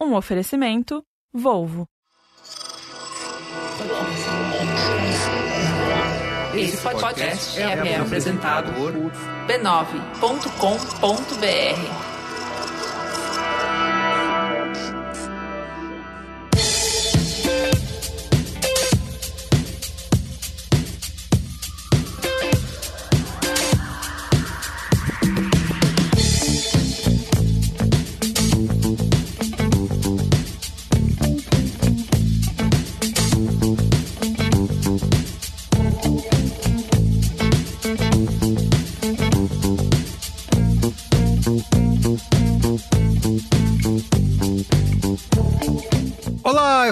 Um oferecimento Volvo. Esse podcast é apresentado por b9.com.br.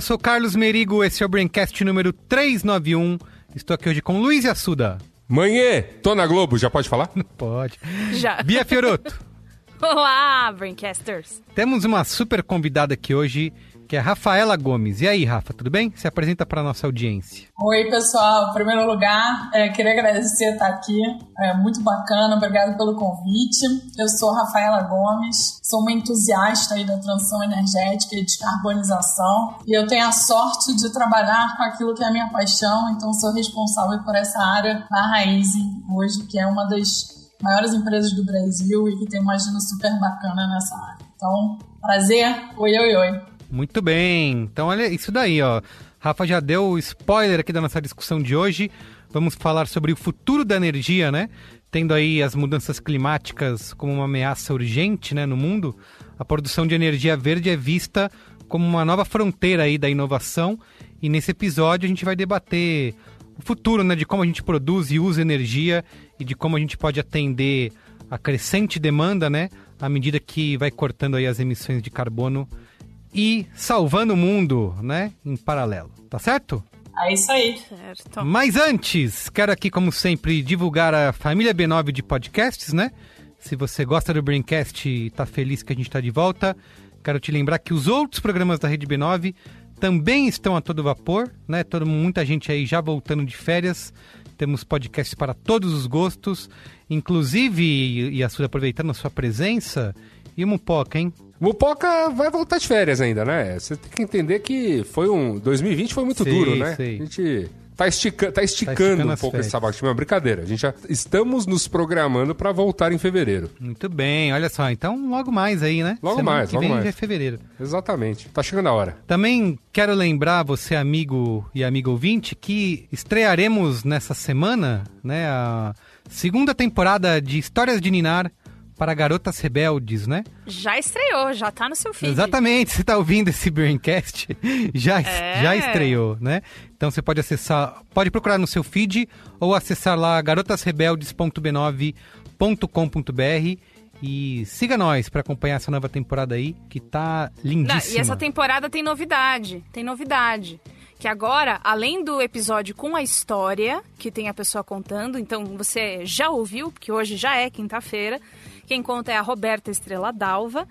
sou Carlos Merigo, esse é o Braincast número 391. Estou aqui hoje com Luiz Assuda. Manhê, tô na Globo, já pode falar? Pode. Já. Bia Fioroto. Olá, Braincasters. Temos uma super convidada aqui hoje, que é Rafaela Gomes. E aí, Rafa, tudo bem? Se apresenta para nossa audiência. Oi, pessoal. Em primeiro lugar, é, queria agradecer estar aqui. É muito bacana, obrigado pelo convite. Eu sou Rafaela Gomes, sou uma entusiasta aí da transição energética e descarbonização. E eu tenho a sorte de trabalhar com aquilo que é a minha paixão, então sou responsável por essa área na Raiz hoje, que é uma das maiores empresas do Brasil e que tem uma agenda super bacana nessa área. Então, prazer. Oi, oi, oi. Muito bem. Então, olha isso daí, ó. Rafa já deu o spoiler aqui da nossa discussão de hoje. Vamos falar sobre o futuro da energia, né? Tendo aí as mudanças climáticas como uma ameaça urgente, né, no mundo, a produção de energia verde é vista como uma nova fronteira aí da inovação. E nesse episódio a gente vai debater o futuro, né, de como a gente produz e usa energia e de como a gente pode atender a crescente demanda, né, à medida que vai cortando aí as emissões de carbono e salvando o mundo, né, em paralelo. Tá certo? É isso aí. Certo. Mas antes, quero aqui, como sempre, divulgar a família B9 de podcasts, né? Se você gosta do Braincast e tá feliz que a gente tá de volta, quero te lembrar que os outros programas da Rede B9 também estão a todo vapor, né? Todo, muita gente aí já voltando de férias. Temos podcasts para todos os gostos, inclusive, e, e a sua aproveitando a sua presença, e Mupoca, hein? Mupoca vai voltar de férias ainda, né? Você tem que entender que foi um. 2020 foi muito Sei, duro, né? sei. A gente tá, estica, tá esticando, esticando um pouco férias. esse sabato. Mas brincadeira. A gente já estamos nos programando para voltar em fevereiro. Muito bem, olha só. Então, logo mais aí, né? Logo Semana mais, que logo vem mais. já é fevereiro. Exatamente. Tá chegando a hora. Também quero lembrar você, amigo e amigo ouvinte, que estrearemos nessa semana, né, a segunda temporada de Histórias de Ninar para Garotas Rebeldes, né? Já estreou, já tá no seu feed. Exatamente, você está ouvindo esse Braincast, já, É. já estreou, né? Então você pode acessar, pode procurar no seu feed ou acessar lá garotasrebeldes.b9.com.br e siga nós para acompanhar essa nova temporada aí, que tá Não, lindíssima. e essa temporada tem novidade, tem novidade. Que agora, além do episódio com a história, que tem a pessoa contando, então você já ouviu, porque hoje já é quinta-feira, quem conta é a Roberta Estrela Dalva.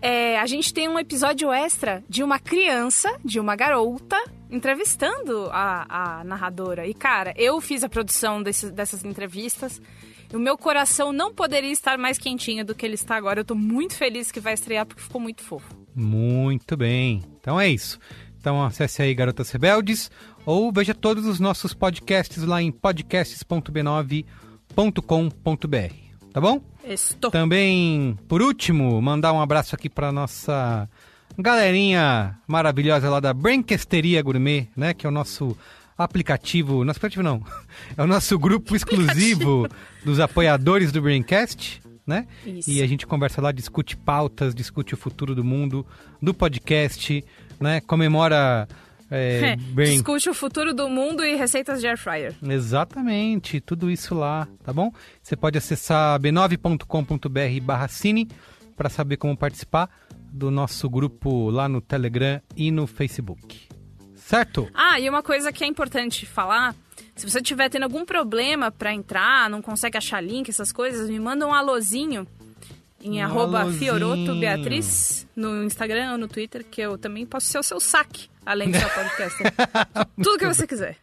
É, a gente tem um episódio extra de uma criança, de uma garota, entrevistando a, a narradora. E, cara, eu fiz a produção desse- dessas entrevistas. O meu coração não poderia estar mais quentinho do que ele está agora. Eu tô muito feliz que vai estrear, porque ficou muito fofo. Muito bem. Então é isso. Então acesse aí Garotas Rebeldes ou veja todos os nossos podcasts lá em podcasts.b9.com.br. Tá bom? Estou. Também, por último, mandar um abraço aqui para nossa galerinha maravilhosa lá da Branquesteria Gourmet, né? Que é o nosso aplicativo. Nosso aplicativo não. É o nosso grupo exclusivo dos apoiadores do Braincast, né? Isso. E a gente conversa lá, discute pautas, discute o futuro do mundo, do podcast, né? Comemora. É, Brain- Discute o futuro do mundo e receitas de air fryer. Exatamente, tudo isso lá, tá bom? Você pode acessar b9.com.br barra cine para saber como participar do nosso grupo lá no Telegram e no Facebook. Certo? Ah, e uma coisa que é importante falar, se você estiver tendo algum problema pra entrar, não consegue achar link, essas coisas, me manda um alôzinho em arroba. Fioroto Beatriz no Instagram ou no Twitter, que eu também posso ser o seu saque, além de ser podcast. Tudo que você quiser.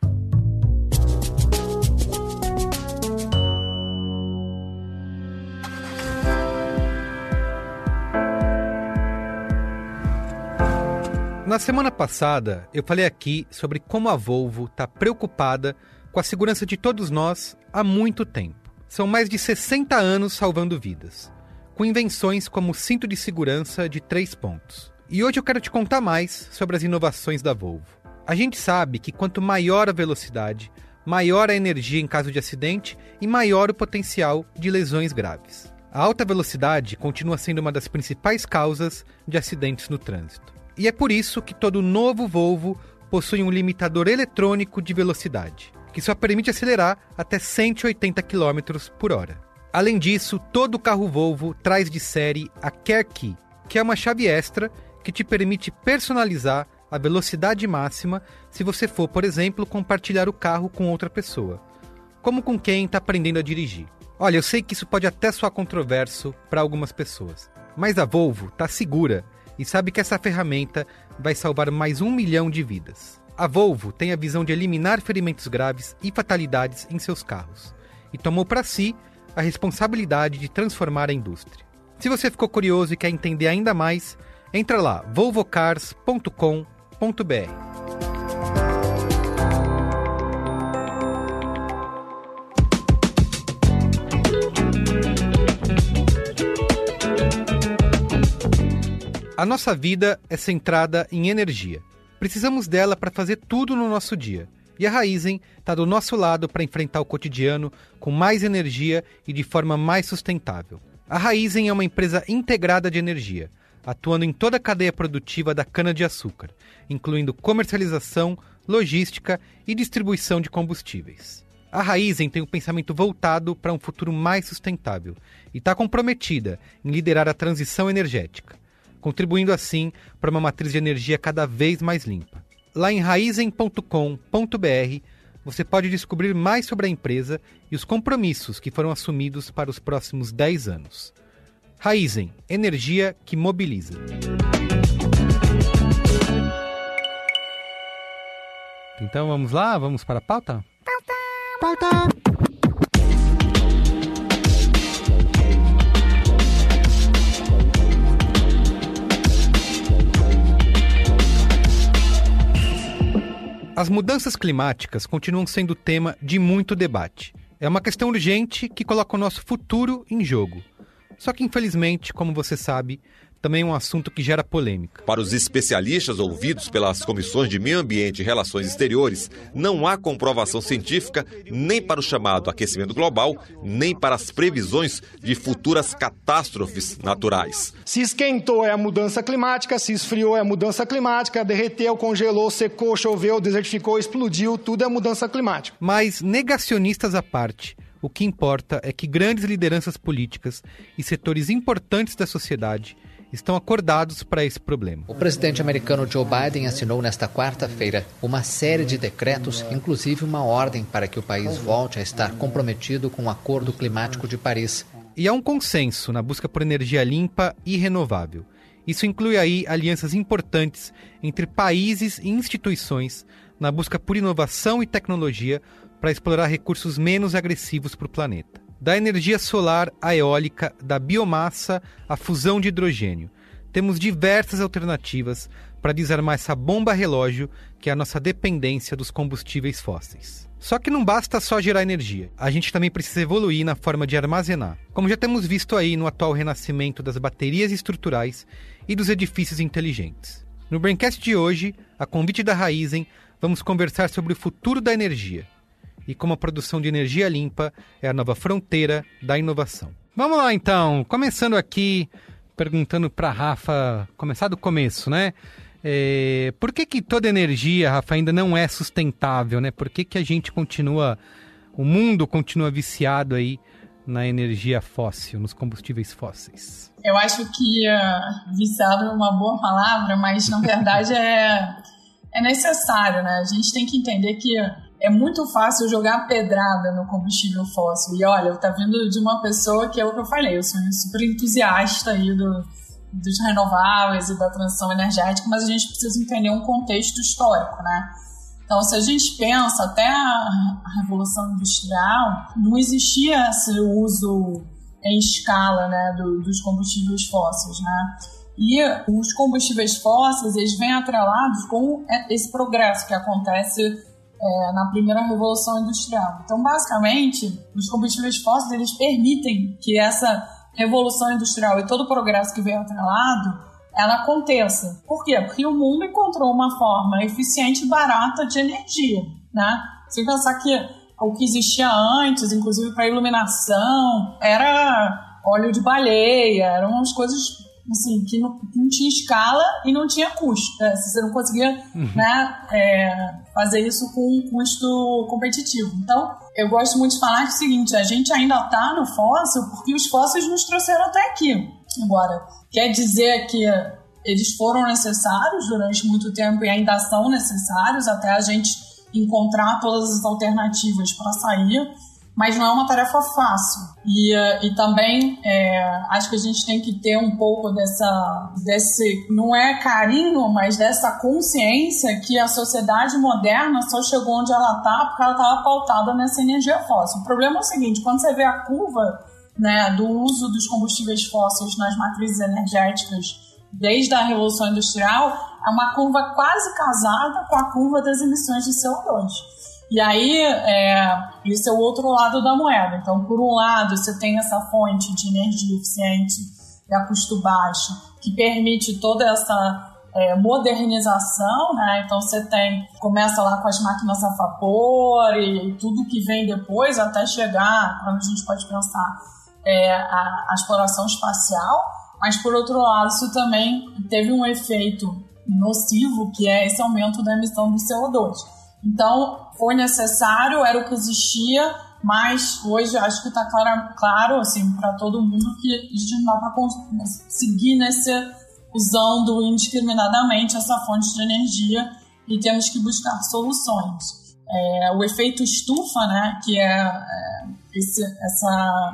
Na semana passada, eu falei aqui sobre como a Volvo está preocupada com a segurança de todos nós há muito tempo. São mais de 60 anos salvando vidas, com invenções como o cinto de segurança de três pontos. E hoje eu quero te contar mais sobre as inovações da Volvo. A gente sabe que quanto maior a velocidade, maior a energia em caso de acidente e maior o potencial de lesões graves. A alta velocidade continua sendo uma das principais causas de acidentes no trânsito. E é por isso que todo novo Volvo possui um limitador eletrônico de velocidade, que só permite acelerar até 180 km por hora. Além disso, todo carro Volvo traz de série a Care Key, que é uma chave extra que te permite personalizar a velocidade máxima se você for, por exemplo, compartilhar o carro com outra pessoa, como com quem está aprendendo a dirigir. Olha, eu sei que isso pode até soar controverso para algumas pessoas, mas a Volvo está segura e sabe que essa ferramenta vai salvar mais um milhão de vidas. A Volvo tem a visão de eliminar ferimentos graves e fatalidades em seus carros e tomou para si a responsabilidade de transformar a indústria. Se você ficou curioso e quer entender ainda mais, entra lá volvocars.com.br. A nossa vida é centrada em energia. Precisamos dela para fazer tudo no nosso dia. E a Raizen está do nosso lado para enfrentar o cotidiano com mais energia e de forma mais sustentável. A Raizen é uma empresa integrada de energia, atuando em toda a cadeia produtiva da cana-de-açúcar, incluindo comercialização, logística e distribuição de combustíveis. A Raizen tem um pensamento voltado para um futuro mais sustentável e está comprometida em liderar a transição energética contribuindo assim para uma matriz de energia cada vez mais limpa. Lá em raizen.com.br você pode descobrir mais sobre a empresa e os compromissos que foram assumidos para os próximos 10 anos. Raizen, energia que mobiliza. Então vamos lá, vamos para a pauta? Pauta! Pauta! As mudanças climáticas continuam sendo tema de muito debate. É uma questão urgente que coloca o nosso futuro em jogo. Só que, infelizmente, como você sabe, também é um assunto que gera polêmica. Para os especialistas ouvidos pelas comissões de Meio Ambiente e Relações Exteriores, não há comprovação científica nem para o chamado aquecimento global, nem para as previsões de futuras catástrofes naturais. Se esquentou é a mudança climática, se esfriou é a mudança climática, derreteu, congelou, secou, choveu, desertificou, explodiu, tudo é mudança climática. Mas negacionistas à parte, o que importa é que grandes lideranças políticas e setores importantes da sociedade estão acordados para esse problema. O presidente americano Joe Biden assinou nesta quarta-feira uma série de decretos, inclusive uma ordem para que o país volte a estar comprometido com o Acordo Climático de Paris. E há um consenso na busca por energia limpa e renovável. Isso inclui aí alianças importantes entre países e instituições na busca por inovação e tecnologia para explorar recursos menos agressivos para o planeta da energia solar à eólica, da biomassa à fusão de hidrogênio. Temos diversas alternativas para desarmar essa bomba relógio que é a nossa dependência dos combustíveis fósseis. Só que não basta só gerar energia, a gente também precisa evoluir na forma de armazenar, como já temos visto aí no atual renascimento das baterias estruturais e dos edifícios inteligentes. No Braincast de hoje, a convite da Raizen, vamos conversar sobre o futuro da energia e como a produção de energia limpa é a nova fronteira da inovação. Vamos lá então, começando aqui, perguntando para Rafa, começar do começo, né? É, por que, que toda energia, Rafa, ainda não é sustentável, né? Por que, que a gente continua, o mundo continua viciado aí na energia fóssil, nos combustíveis fósseis? Eu acho que uh, viciado é uma boa palavra, mas na verdade é, é necessário, né? A gente tem que entender que é muito fácil jogar pedrada no combustível fóssil. E olha, tá vindo de uma pessoa que é o que eu falei, eu sou super entusiasta aí do, dos renováveis e da transição energética, mas a gente precisa entender um contexto histórico, né? Então, se a gente pensa até a Revolução Industrial, não existia esse uso em escala né, do, dos combustíveis fósseis, né? E os combustíveis fósseis, eles vêm atrelados com esse progresso que acontece é, na primeira revolução industrial. Então, basicamente, os combustíveis fósseis, eles permitem que essa revolução industrial e todo o progresso que veio atrelado, ela aconteça. Por quê? Porque o mundo encontrou uma forma eficiente e barata de energia, né? Você pensar que o que existia antes, inclusive para iluminação, era óleo de baleia, eram as coisas assim, que não, não, tinha escala e não tinha custo. Né? Você não conseguia uhum. né, é, fazer isso com custo competitivo. Então, eu gosto muito de falar que é o seguinte, a gente ainda está no fóssil porque os fósseis nos trouxeram até aqui. Agora, quer dizer que eles foram necessários durante muito tempo e ainda são necessários até a gente encontrar todas as alternativas para sair mas não é uma tarefa fácil. E, eh, e também é, acho que a gente tem que ter um pouco dessa, desse, não é carinho, mas dessa consciência que a sociedade moderna só chegou onde ela está porque ela estava pautada nessa energia fóssil. O problema é o seguinte, quando você vê a curva né, do uso dos combustíveis fósseis nas matrizes energéticas desde a Revolução Industrial, é uma curva quase casada com a curva das emissões de CO2. E aí, é, esse é o outro lado da moeda. Então, por um lado, você tem essa fonte de energia eficiente e a custo baixo, que permite toda essa é, modernização, né? Então, você tem, começa lá com as máquinas a vapor e, e tudo que vem depois, até chegar, quando a gente pode pensar, é, a, a exploração espacial. Mas, por outro lado, isso também teve um efeito nocivo, que é esse aumento da emissão do CO2. Então, foi necessário, era o que existia, mas hoje acho que está claro, claro assim, para todo mundo que a gente não dá para seguir nesse, usando indiscriminadamente essa fonte de energia e temos que buscar soluções. É, o efeito estufa, né, que é, é esse, essa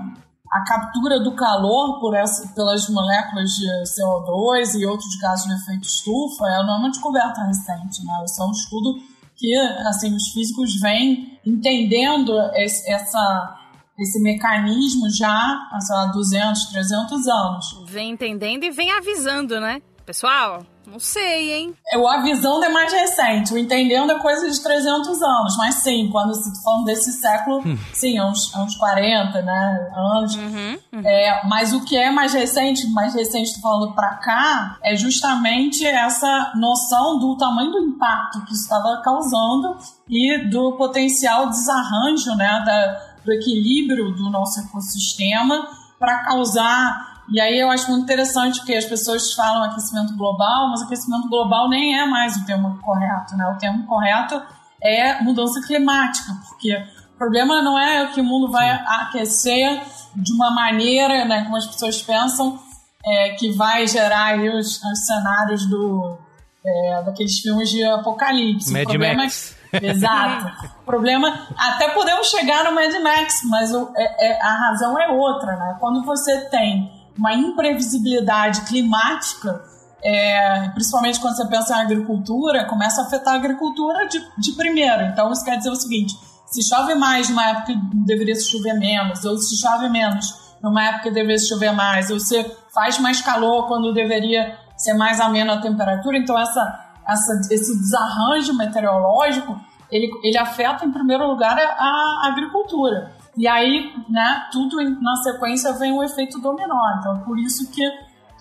a captura do calor por essa, pelas moléculas de CO2 e outros gases de efeito estufa, é uma descoberta recente. Né? Isso é um estudo que assim os físicos vêm entendendo esse, essa esse mecanismo já há 200, 300 anos. Vem entendendo e vem avisando, né? Pessoal, não sei, hein? O avisando é mais recente, o entendendo é coisa de 300 anos, mas sim, quando se falando desse século, hum. sim, é uns, é uns 40, né, anos. Uhum, uhum. É, mas o que é mais recente, mais recente falando pra cá, é justamente essa noção do tamanho do impacto que isso estava causando e do potencial desarranjo, né, da, do equilíbrio do nosso ecossistema para causar e aí eu acho muito interessante porque as pessoas falam aquecimento global, mas aquecimento global nem é mais o termo correto, né? O termo correto é mudança climática, porque o problema não é que o mundo vai aquecer de uma maneira, né, como as pessoas pensam, é, que vai gerar os, os cenários do, é, daqueles filmes de apocalipse. Mad o problema Max. É, exato. o problema, até podemos chegar no Mad Max, mas o, é, é, a razão é outra, né? Quando você tem uma imprevisibilidade climática, é, principalmente quando você pensa em agricultura, começa a afetar a agricultura de, de primeiro. Então, isso quer dizer o seguinte: se chove mais numa época que deveria chover menos, ou se chove menos numa época que deveria chover mais, ou se faz mais calor quando deveria ser mais amena a temperatura. Então, essa, essa, esse desarranjo meteorológico ele, ele afeta, em primeiro lugar, a, a agricultura. E aí, né, tudo na sequência vem um efeito dominó. Então, por isso que,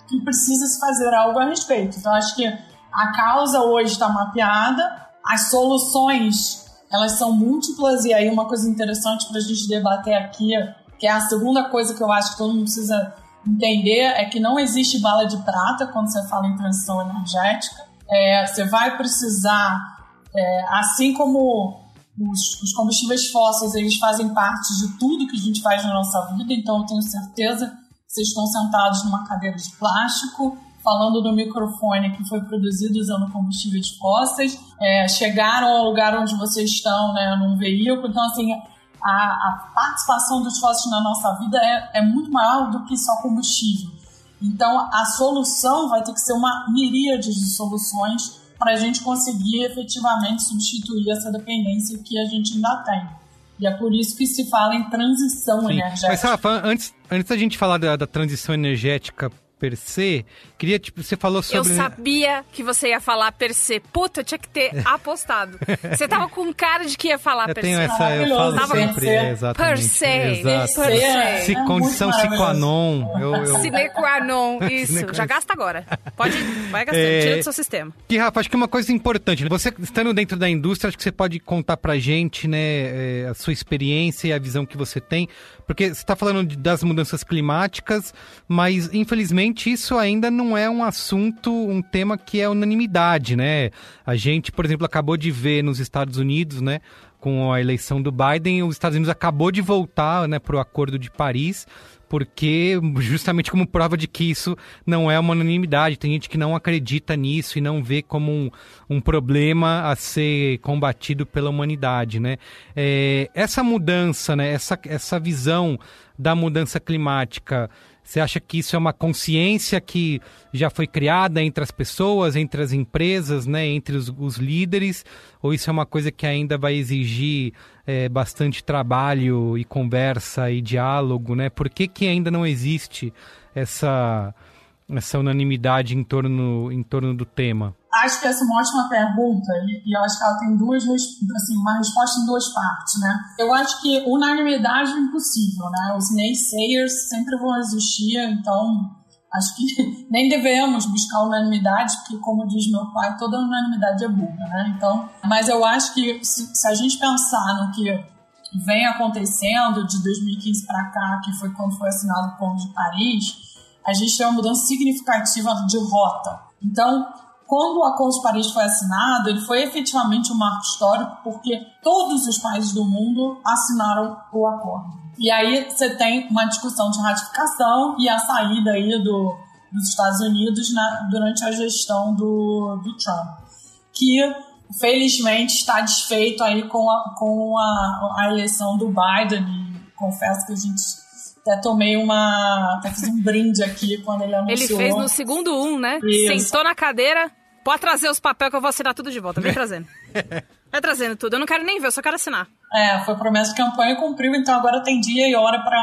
que precisa se fazer algo a respeito. Então, acho que a causa hoje está mapeada, as soluções elas são múltiplas e aí uma coisa interessante para a gente debater aqui, que é a segunda coisa que eu acho que todo mundo precisa entender, é que não existe bala de prata quando você fala em transição energética. É, você vai precisar, é, assim como os, os, combustíveis fósseis eles fazem parte de tudo que a gente faz na nossa vida, então eu tenho certeza que vocês estão sentados numa cadeira de plástico, falando no microfone que foi produzido usando combustíveis fósseis, é, chegaram ao lugar onde vocês estão, né, num veículo, então assim a, a participação dos fósseis na nossa vida é, é muito maior do que só combustível. Então a solução vai ter que ser uma miríade de soluções para a gente conseguir efetivamente substituir essa dependência que a gente ainda tem. E é por isso que se fala em transição Sim. energética. Mas, Rafa, antes, antes da gente falar da, da transição energética per se, queria, tipo, você falou sobre... Eu sabia que você ia falar per se. Puta, eu tinha que ter apostado. Você tava com cara de que ia falar Eu per tenho se. essa, eu falo sempre, per se. é, exatamente. Per se, Exato. per se. É, Se é condição sine qua non. Eu, eu... Sine qua non, isso. Já gasta agora. Pode, vai gastando, É. tira do seu sistema. Que, Rafa, acho que é uma coisa importante. né? Você estando dentro da indústria, acho que você pode contar pra gente, né, é, a sua experiência e a visão que você tem. Porque você está falando de- das mudanças climáticas, mas infelizmente isso ainda não é um assunto, um tema que é unanimidade, né? A gente, por exemplo, acabou de ver nos Estados Unidos, né? Com a eleição do Biden, os Estados Unidos acabou de voltar né, para o Acordo de Paris, porque justamente como prova de que isso não é uma unanimidade. Tem gente que não acredita nisso e não vê como um, um problema a ser combatido pela humanidade, né? É, essa mudança, né, essa, essa visão da mudança climática, você acha que isso é uma consciência que já foi criada entre as pessoas, entre as empresas, né, entre os, os líderes? Ou isso é uma coisa que ainda vai exigir é, bastante trabalho e conversa e diálogo, né? Por que, que ainda não existe essa, essa unanimidade em torno, em torno do tema? Acho que essa é uma ótima pergunta e, e eu acho que ela tem duas, assim, uma resposta em duas partes, né? Eu acho que unanimidade é impossível, né? Os naysayers sempre vão existir, então acho que nem devemos buscar unanimidade, porque como diz meu pai, toda unanimidade é burra, né? Então, mas eu acho que se, se a gente pensar no que vem acontecendo de 2015 para cá, que foi quando foi assinado o Acordo de Paris, a gente tem uma mudança significativa de rota. Então, quando o Acordo de Paris foi assinado, ele foi efetivamente um marco histórico, porque todos os países do mundo assinaram o acordo. E aí você tem uma discussão de ratificação e a saída aí do, dos Estados Unidos na, durante a gestão do, do Trump, que felizmente está desfeito aí com a, com a, a eleição do Biden. E confesso que a gente até tomei uma. Até fiz um brinde aqui quando ele anunciou. Ele fez no segundo um, né? Isso. Sentou na cadeira. Pode trazer os papéis que eu vou assinar tudo de volta. Vem trazendo. Vai trazendo tudo. Eu não quero nem ver, eu só quero assinar. É, foi promessa de campanha e cumpriu, então agora tem dia e hora para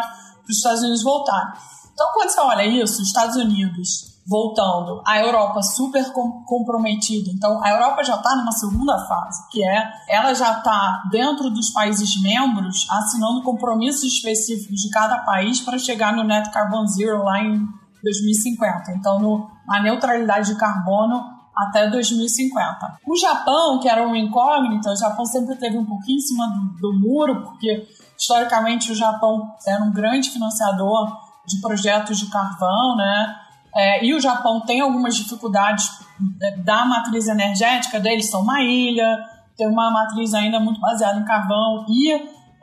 os Estados Unidos voltar. Então, quando você olha isso, os Estados Unidos voltando, a Europa super com- comprometida. Então, a Europa já está numa segunda fase, que é ela já está dentro dos países membros assinando compromissos específicos de cada país para chegar no net carbon zero lá em 2050. Então, no, a neutralidade de carbono até 2050. O Japão, que era uma incógnita, o Japão sempre teve um pouquinho em cima do, do muro, porque historicamente o Japão era um grande financiador de projetos de carvão, né? É, e o Japão tem algumas dificuldades é, da matriz energética deles, são uma ilha, tem uma matriz ainda muito baseada em carvão e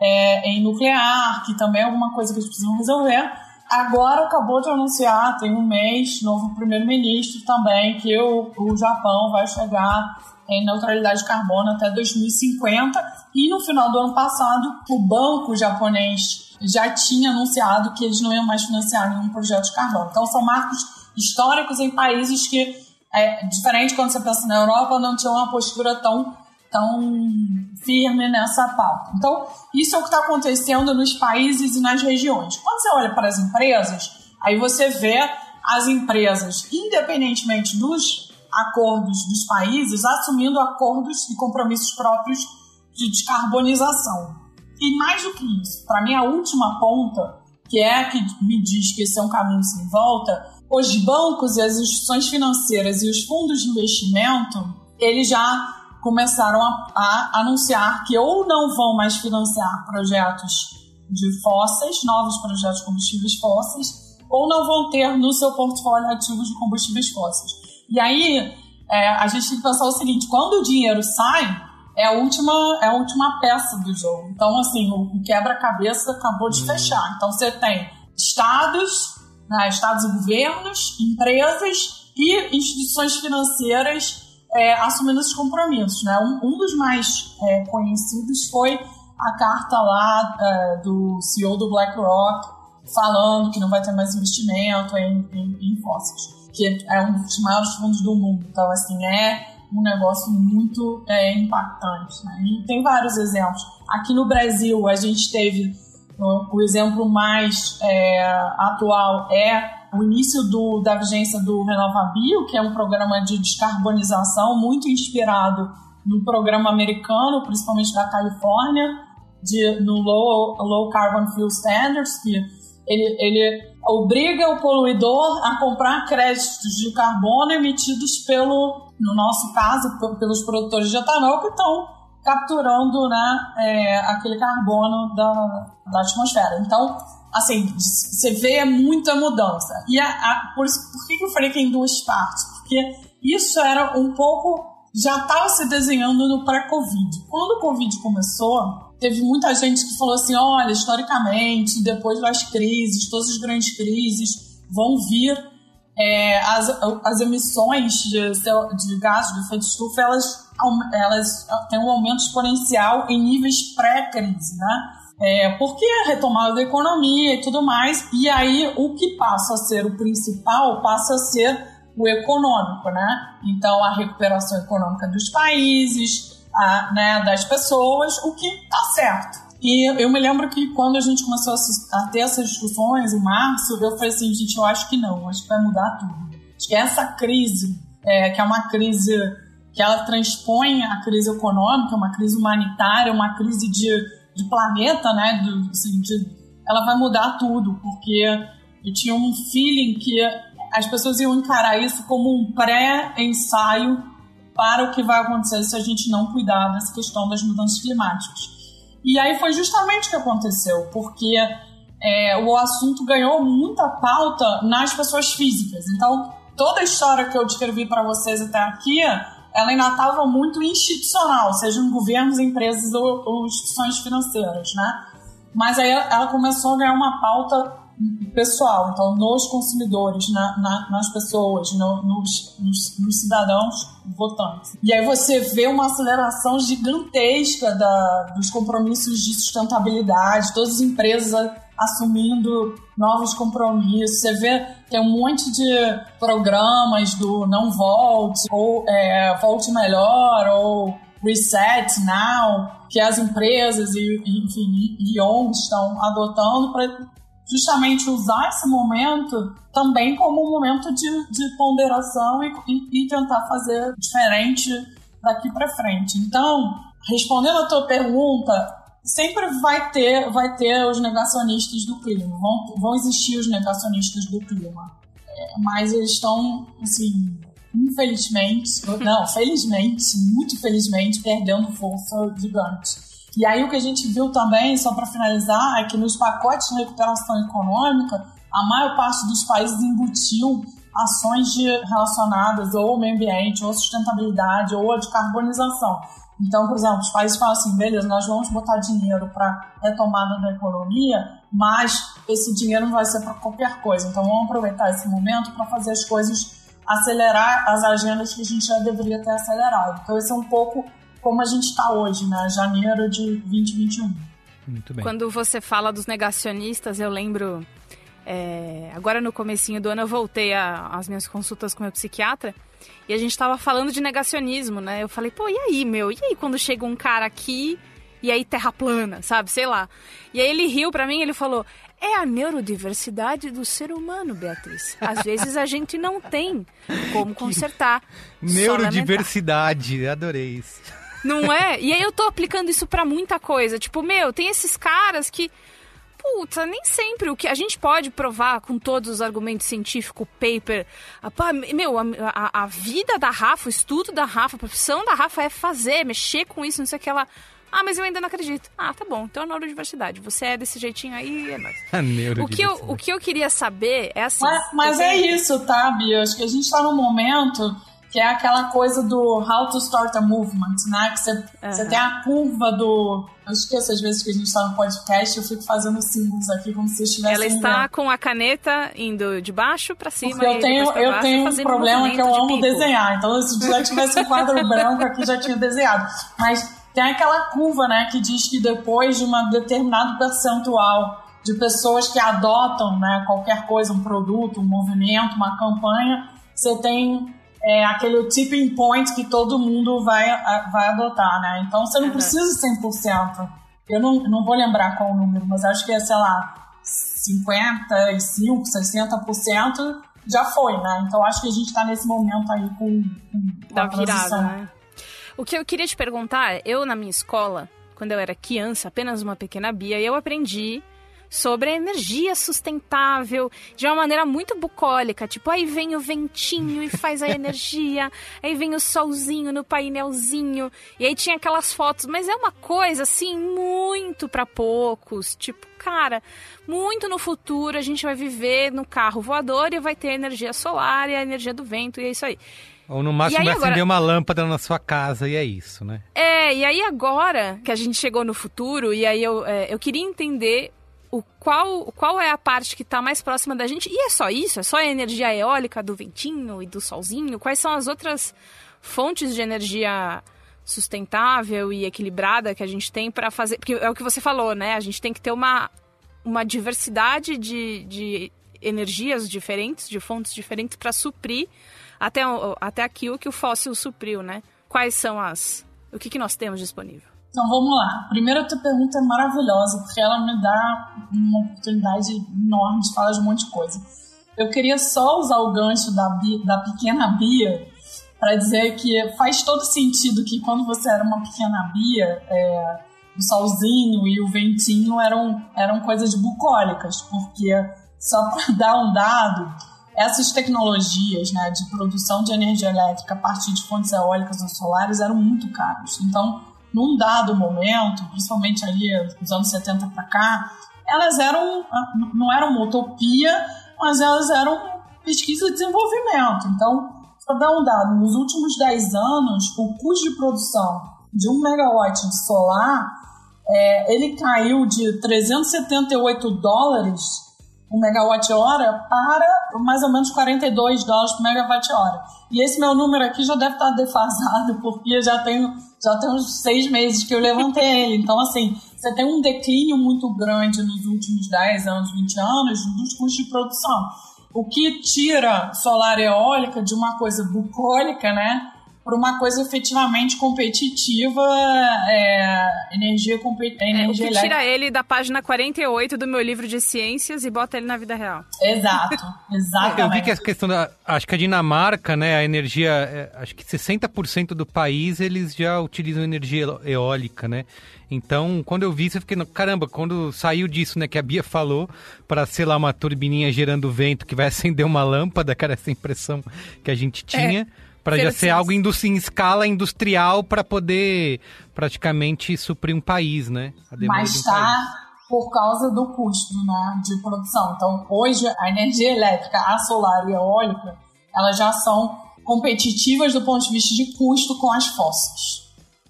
é, em nuclear, que também é alguma coisa que eles precisam resolver. Agora acabou de anunciar, tem um mês, novo primeiro-ministro também, que o, o Japão vai chegar em neutralidade de carbono até 2050. E no final do ano passado, o banco japonês já tinha anunciado que eles não iam mais financiar nenhum projeto de carbono. Então são marcos históricos em países que, é, diferente quando você pensa na Europa, não tinha uma postura tão tão firme nessa pauta. Então, isso é o que está acontecendo nos países e nas regiões. Quando você olha para as empresas, aí você vê as empresas, independentemente dos acordos dos países, assumindo acordos e compromissos próprios de descarbonização. E mais do que isso, para mim a última ponta, que é a que me diz que esse é um caminho sem volta, os bancos e as instituições financeiras e os fundos de investimento, eles já começaram a, a, anunciar que ou não vão mais financiar projetos de fósseis, novos projetos de combustíveis fósseis, ou não vão ter no seu portfólio ativos de combustíveis fósseis. E aí é, a gente tem que pensar o seguinte: quando o dinheiro sai, é a última, é a última peça do jogo. Então, assim, o, quebra-cabeça acabou de fechar. Então, você tem estados, né, estados e governos, empresas e instituições financeiras é, assumindo esses compromissos. Né? Um, um dos mais é, conhecidos foi a carta lá é, do CEO do BlackRock falando que não vai ter mais investimento em, em, em fósseis, que é um dos maiores fundos do mundo. Então, assim, é um negócio muito é, impactante. Né? E tem vários exemplos. Aqui no Brasil, a gente teve o, exemplo mais é, atual é o início do, da vigência do RenovaBio, que é um programa de descarbonização muito inspirado no programa americano, principalmente da Califórnia, de, no Low, Low Carbon Fuel Standards, que ele, ele obriga o poluidor a comprar créditos de carbono emitidos pelo, no nosso caso, pelos produtores de etanol que estão capturando né, é, aquele carbono da, da atmosfera. Então, assim, você vê muita mudança. E a, a, por, por que eu falei que em duas partes? Porque isso era um pouco. já estava se desenhando no pré-Covid. Quando o Covid começou, teve muita gente que falou assim: olha, historicamente, depois das crises, todas as grandes crises vão vir. É, as, as emissões de, de gás de efeito estufa, elas, elas têm um aumento exponencial em níveis pré-crise, né? É, porque a retomada da economia e tudo mais, e aí o que passa a ser o principal passa a ser o econômico, né? Então a recuperação econômica dos países, a, né, das pessoas, o que tá certo. E eu me lembro que quando a gente começou a, ter essas discussões em março, eu falei assim, gente, eu acho que não, acho que vai mudar tudo. Acho que essa crise, é, que é uma crise que ela transpõe a crise econômica, uma crise humanitária, uma crise de de planeta, né? Do, assim, de, ela vai mudar tudo, porque eu tinha um feeling que as pessoas iam encarar isso como um pré-ensaio para o que vai acontecer se a gente não cuidar dessa questão das mudanças climáticas. E aí foi justamente o que aconteceu, porque é, o assunto ganhou muita pauta nas pessoas físicas. Então, toda a história que eu descrevi para vocês até aqui ela ainda estava muito institucional, sejam governos, empresas ou, ou, instituições financeiras, né? Mas aí ela começou a ganhar uma pauta pessoal, então nos consumidores, na, na, nas pessoas, no, nos, nos, nos, cidadãos votantes. E aí você vê uma aceleração gigantesca da, dos compromissos de sustentabilidade, todas as empresas assumindo novos compromissos. Você vê tem um monte de programas do Não Volte, ou é, Volte Melhor, ou Reset Now, que as empresas e, enfim, e ONGs estão adotando para justamente usar esse momento também como um momento de, de ponderação e, e, e tentar fazer diferente daqui para frente. Então, respondendo a tua pergunta, sempre vai ter, vai ter os negacionistas do clima, vão, vão existir os negacionistas do clima. É, mas eles estão, assim, infelizmente, não, felizmente, muito felizmente, perdendo força gigante. E aí o que a gente viu também, só para finalizar, é que nos pacotes de recuperação econômica, a maior parte dos países embutiu ações de, relacionadas ou ao meio ambiente, ou à sustentabilidade, ou à decarbonização. Então, por exemplo, os países falam assim: beleza, nós vamos botar dinheiro para retomada da economia, mas esse dinheiro não vai ser para qualquer coisa. Então, vamos aproveitar esse momento para fazer as coisas, acelerar as agendas que a gente já deveria ter acelerado. Então, esse é um pouco como a gente está hoje, né? Janeiro de 2021. Muito bem. Quando você fala dos negacionistas, eu lembro. É, agora no comecinho do ano eu voltei às minhas consultas com meu psiquiatra e a gente tava falando de negacionismo, né? Eu falei, pô, e aí, meu? E aí quando chega um cara aqui e aí terra plana, sabe? Sei lá. E aí ele riu para mim, ele falou: "É a neurodiversidade do ser humano, Beatriz. Às vezes a gente não tem como consertar." Neurodiversidade, adorei isso. Não é? E aí eu tô aplicando isso para muita coisa. Tipo, meu, tem esses caras que puta, nem sempre o que a gente pode provar com todos os argumentos científicos, paper. A, meu, a, a, a, vida da Rafa, o estudo da Rafa, a profissão da Rafa é fazer, mexer com isso, não sei o que ela. Ah, mas eu ainda não acredito. Ah, tá bom. Então é neurodiversidade. Você é desse jeitinho aí, é nóis. A o que, eu, o que eu queria saber é assim. Mas, mas é isso, tá, Bia? Acho que a gente tá num momento que é aquela coisa do how to start a movement, né? Que você, uhum. tem a curva do. Eu esqueço às vezes que a gente está no podcast, eu fico fazendo símbolos aqui como se estivesse. Ela está com a caneta indo de baixo para cima. Porque eu tenho, eu baixo, tenho um problema que eu amo pico. desenhar. Então, se já tivesse um quadro branco aqui, já tinha desenhado. Mas tem aquela curva, né, que diz que depois de um determinado percentual de pessoas que adotam né, qualquer coisa, um produto, um movimento, uma campanha, você tem é aquele tipping point que todo mundo vai, vai adotar, né? Então você não uhum. precisa 100%. Eu não, não vou lembrar qual o número, mas acho que é, sei lá, 55%, 60% já foi, né? Então acho que a gente está nesse momento aí com, com da virada, né? O que eu queria te perguntar, eu na minha escola, quando eu era criança, apenas uma pequena Bia, eu aprendi sobre a energia sustentável de uma maneira muito bucólica. Tipo, aí vem o ventinho e faz a energia, aí vem o solzinho no painelzinho, e aí tinha aquelas fotos. Mas é uma coisa, assim, muito para poucos. Tipo, cara, muito no futuro a gente vai viver no carro voador e vai ter energia solar e a energia do vento, e é isso aí. Ou no máximo vai agora... acender uma lâmpada na sua casa e é isso, né? É, e aí agora que a gente chegou no futuro, e aí eu, é, eu queria entender o qual, qual é a parte que está mais próxima da gente. E é só isso? É só a energia eólica do ventinho e do solzinho? Quais são as outras fontes de energia sustentável e equilibrada que a gente tem para fazer? Porque é o que você falou, né? A gente tem que ter uma, uma diversidade de, de energias diferentes, de fontes diferentes para suprir até, até aquilo que o fóssil supriu, né? Quais são as... O que, que nós temos disponível? Então vamos lá. Primeiro, a tua pergunta é maravilhosa, porque ela me dá uma oportunidade enorme de falar de um monte de coisa. Eu queria só usar o gancho da, da pequena Bia para dizer que faz todo sentido que quando você era uma pequena Bia, é, o solzinho e o ventinho eram, eram coisas bucólicas, porque só para dar um dado, essas tecnologias né, de produção de energia elétrica a partir de fontes eólicas ou solares eram muito caras. Então, num dado momento, principalmente ali dos anos 70 para cá, elas eram, não eram uma utopia, mas elas eram pesquisa e desenvolvimento. Então, para dar um dado, nos últimos 10 anos, o custo de produção de um megawatt de solar, é, ele caiu de 378 dólares por megawatt-hora para mais ou menos 42 dólares por megawatt-hora. E esse meu número aqui já deve estar defasado, porque já tenho já tem uns seis meses que eu levantei ele. Então, assim, você tem um declínio muito grande nos últimos 10 anos, 20 anos dos custos de produção. O que tira solar eólica de uma coisa bucólica, né? Para uma coisa efetivamente competitiva, é, energia, compet... é, o que tira ele da página 48 do meu livro de ciências e bota ele na vida real. Exato, exatamente. Eu vi que a questão da, acho que a Dinamarca, né, a energia, é, acho que 60% do país eles já utilizam energia eólica, né? Então, quando eu vi isso, eu fiquei, caramba, quando saiu disso, né, que a Bia falou, para ser lá uma turbininha gerando vento que vai acender uma lâmpada, cara, essa impressão que a gente tinha. É. Para já ser algo em escala industrial para poder praticamente suprir um país, né? Mas está um por causa do custo né, de produção. Então, hoje, a energia elétrica, a solar e a eólica, elas já são competitivas do ponto de vista de custo com as fósseis.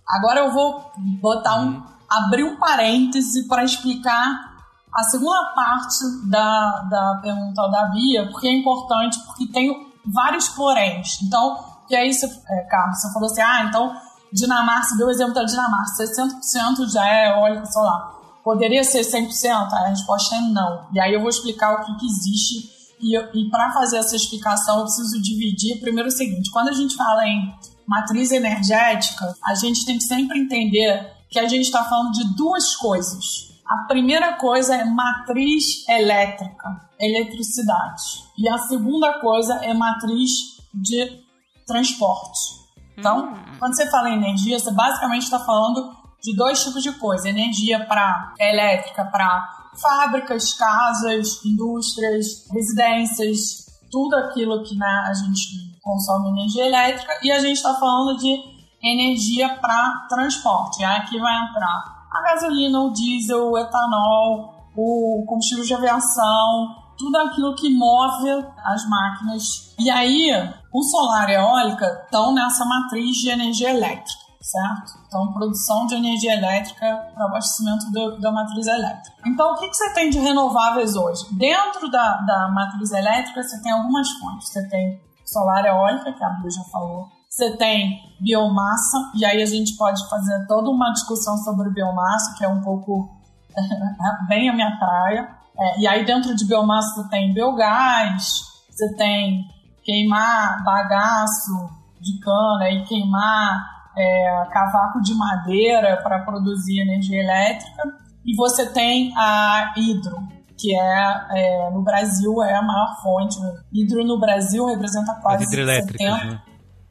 Agora eu vou botar um, abrir um parêntese para explicar a segunda parte da, da pergunta da Bia, porque é importante, porque tem vários poréns. Então, e aí, você, é, Carlos, você falou assim: ah, então Dinamarca, você deu o exemplo da Dinamarca, 60% já é eólica solar. Poderia ser 100%? A resposta é não. E aí eu vou explicar o que, que existe. E, e para fazer essa explicação, eu preciso dividir. Primeiro, o seguinte: quando a gente fala em matriz energética, a gente tem que sempre entender que a gente está falando de duas coisas. A primeira coisa é matriz elétrica, eletricidade. E a segunda coisa é matriz de transporte. Então, hum. quando você fala em energia, você basicamente está falando de dois tipos de coisa: energia para elétrica para fábricas, casas, indústrias, residências, tudo aquilo que né, a gente consome energia elétrica, e a gente está falando de energia para transporte. Aí aqui vai entrar a gasolina, o diesel, o etanol, o combustível de aviação, tudo aquilo que move as máquinas. E aí, o solar e a eólica estão nessa matriz de energia elétrica, certo? Então, produção de energia elétrica para abastecimento do, da matriz elétrica. Então, o que, que você tem de renováveis hoje? Dentro da, da matriz elétrica, você tem algumas fontes. Você tem solar e eólica, que a Bia já falou. Você tem biomassa, e aí a gente pode fazer toda uma discussão sobre biomassa, que é um pouco bem a minha praia. É, e aí dentro de biomassa você tem biogás, você tem queimar bagaço de cana e queimar é, cavaco de madeira para produzir energia elétrica. E você tem a hidro, que é, é, no Brasil é a maior fonte. Hidro no Brasil representa quase As hidrelétricas, 70%. né?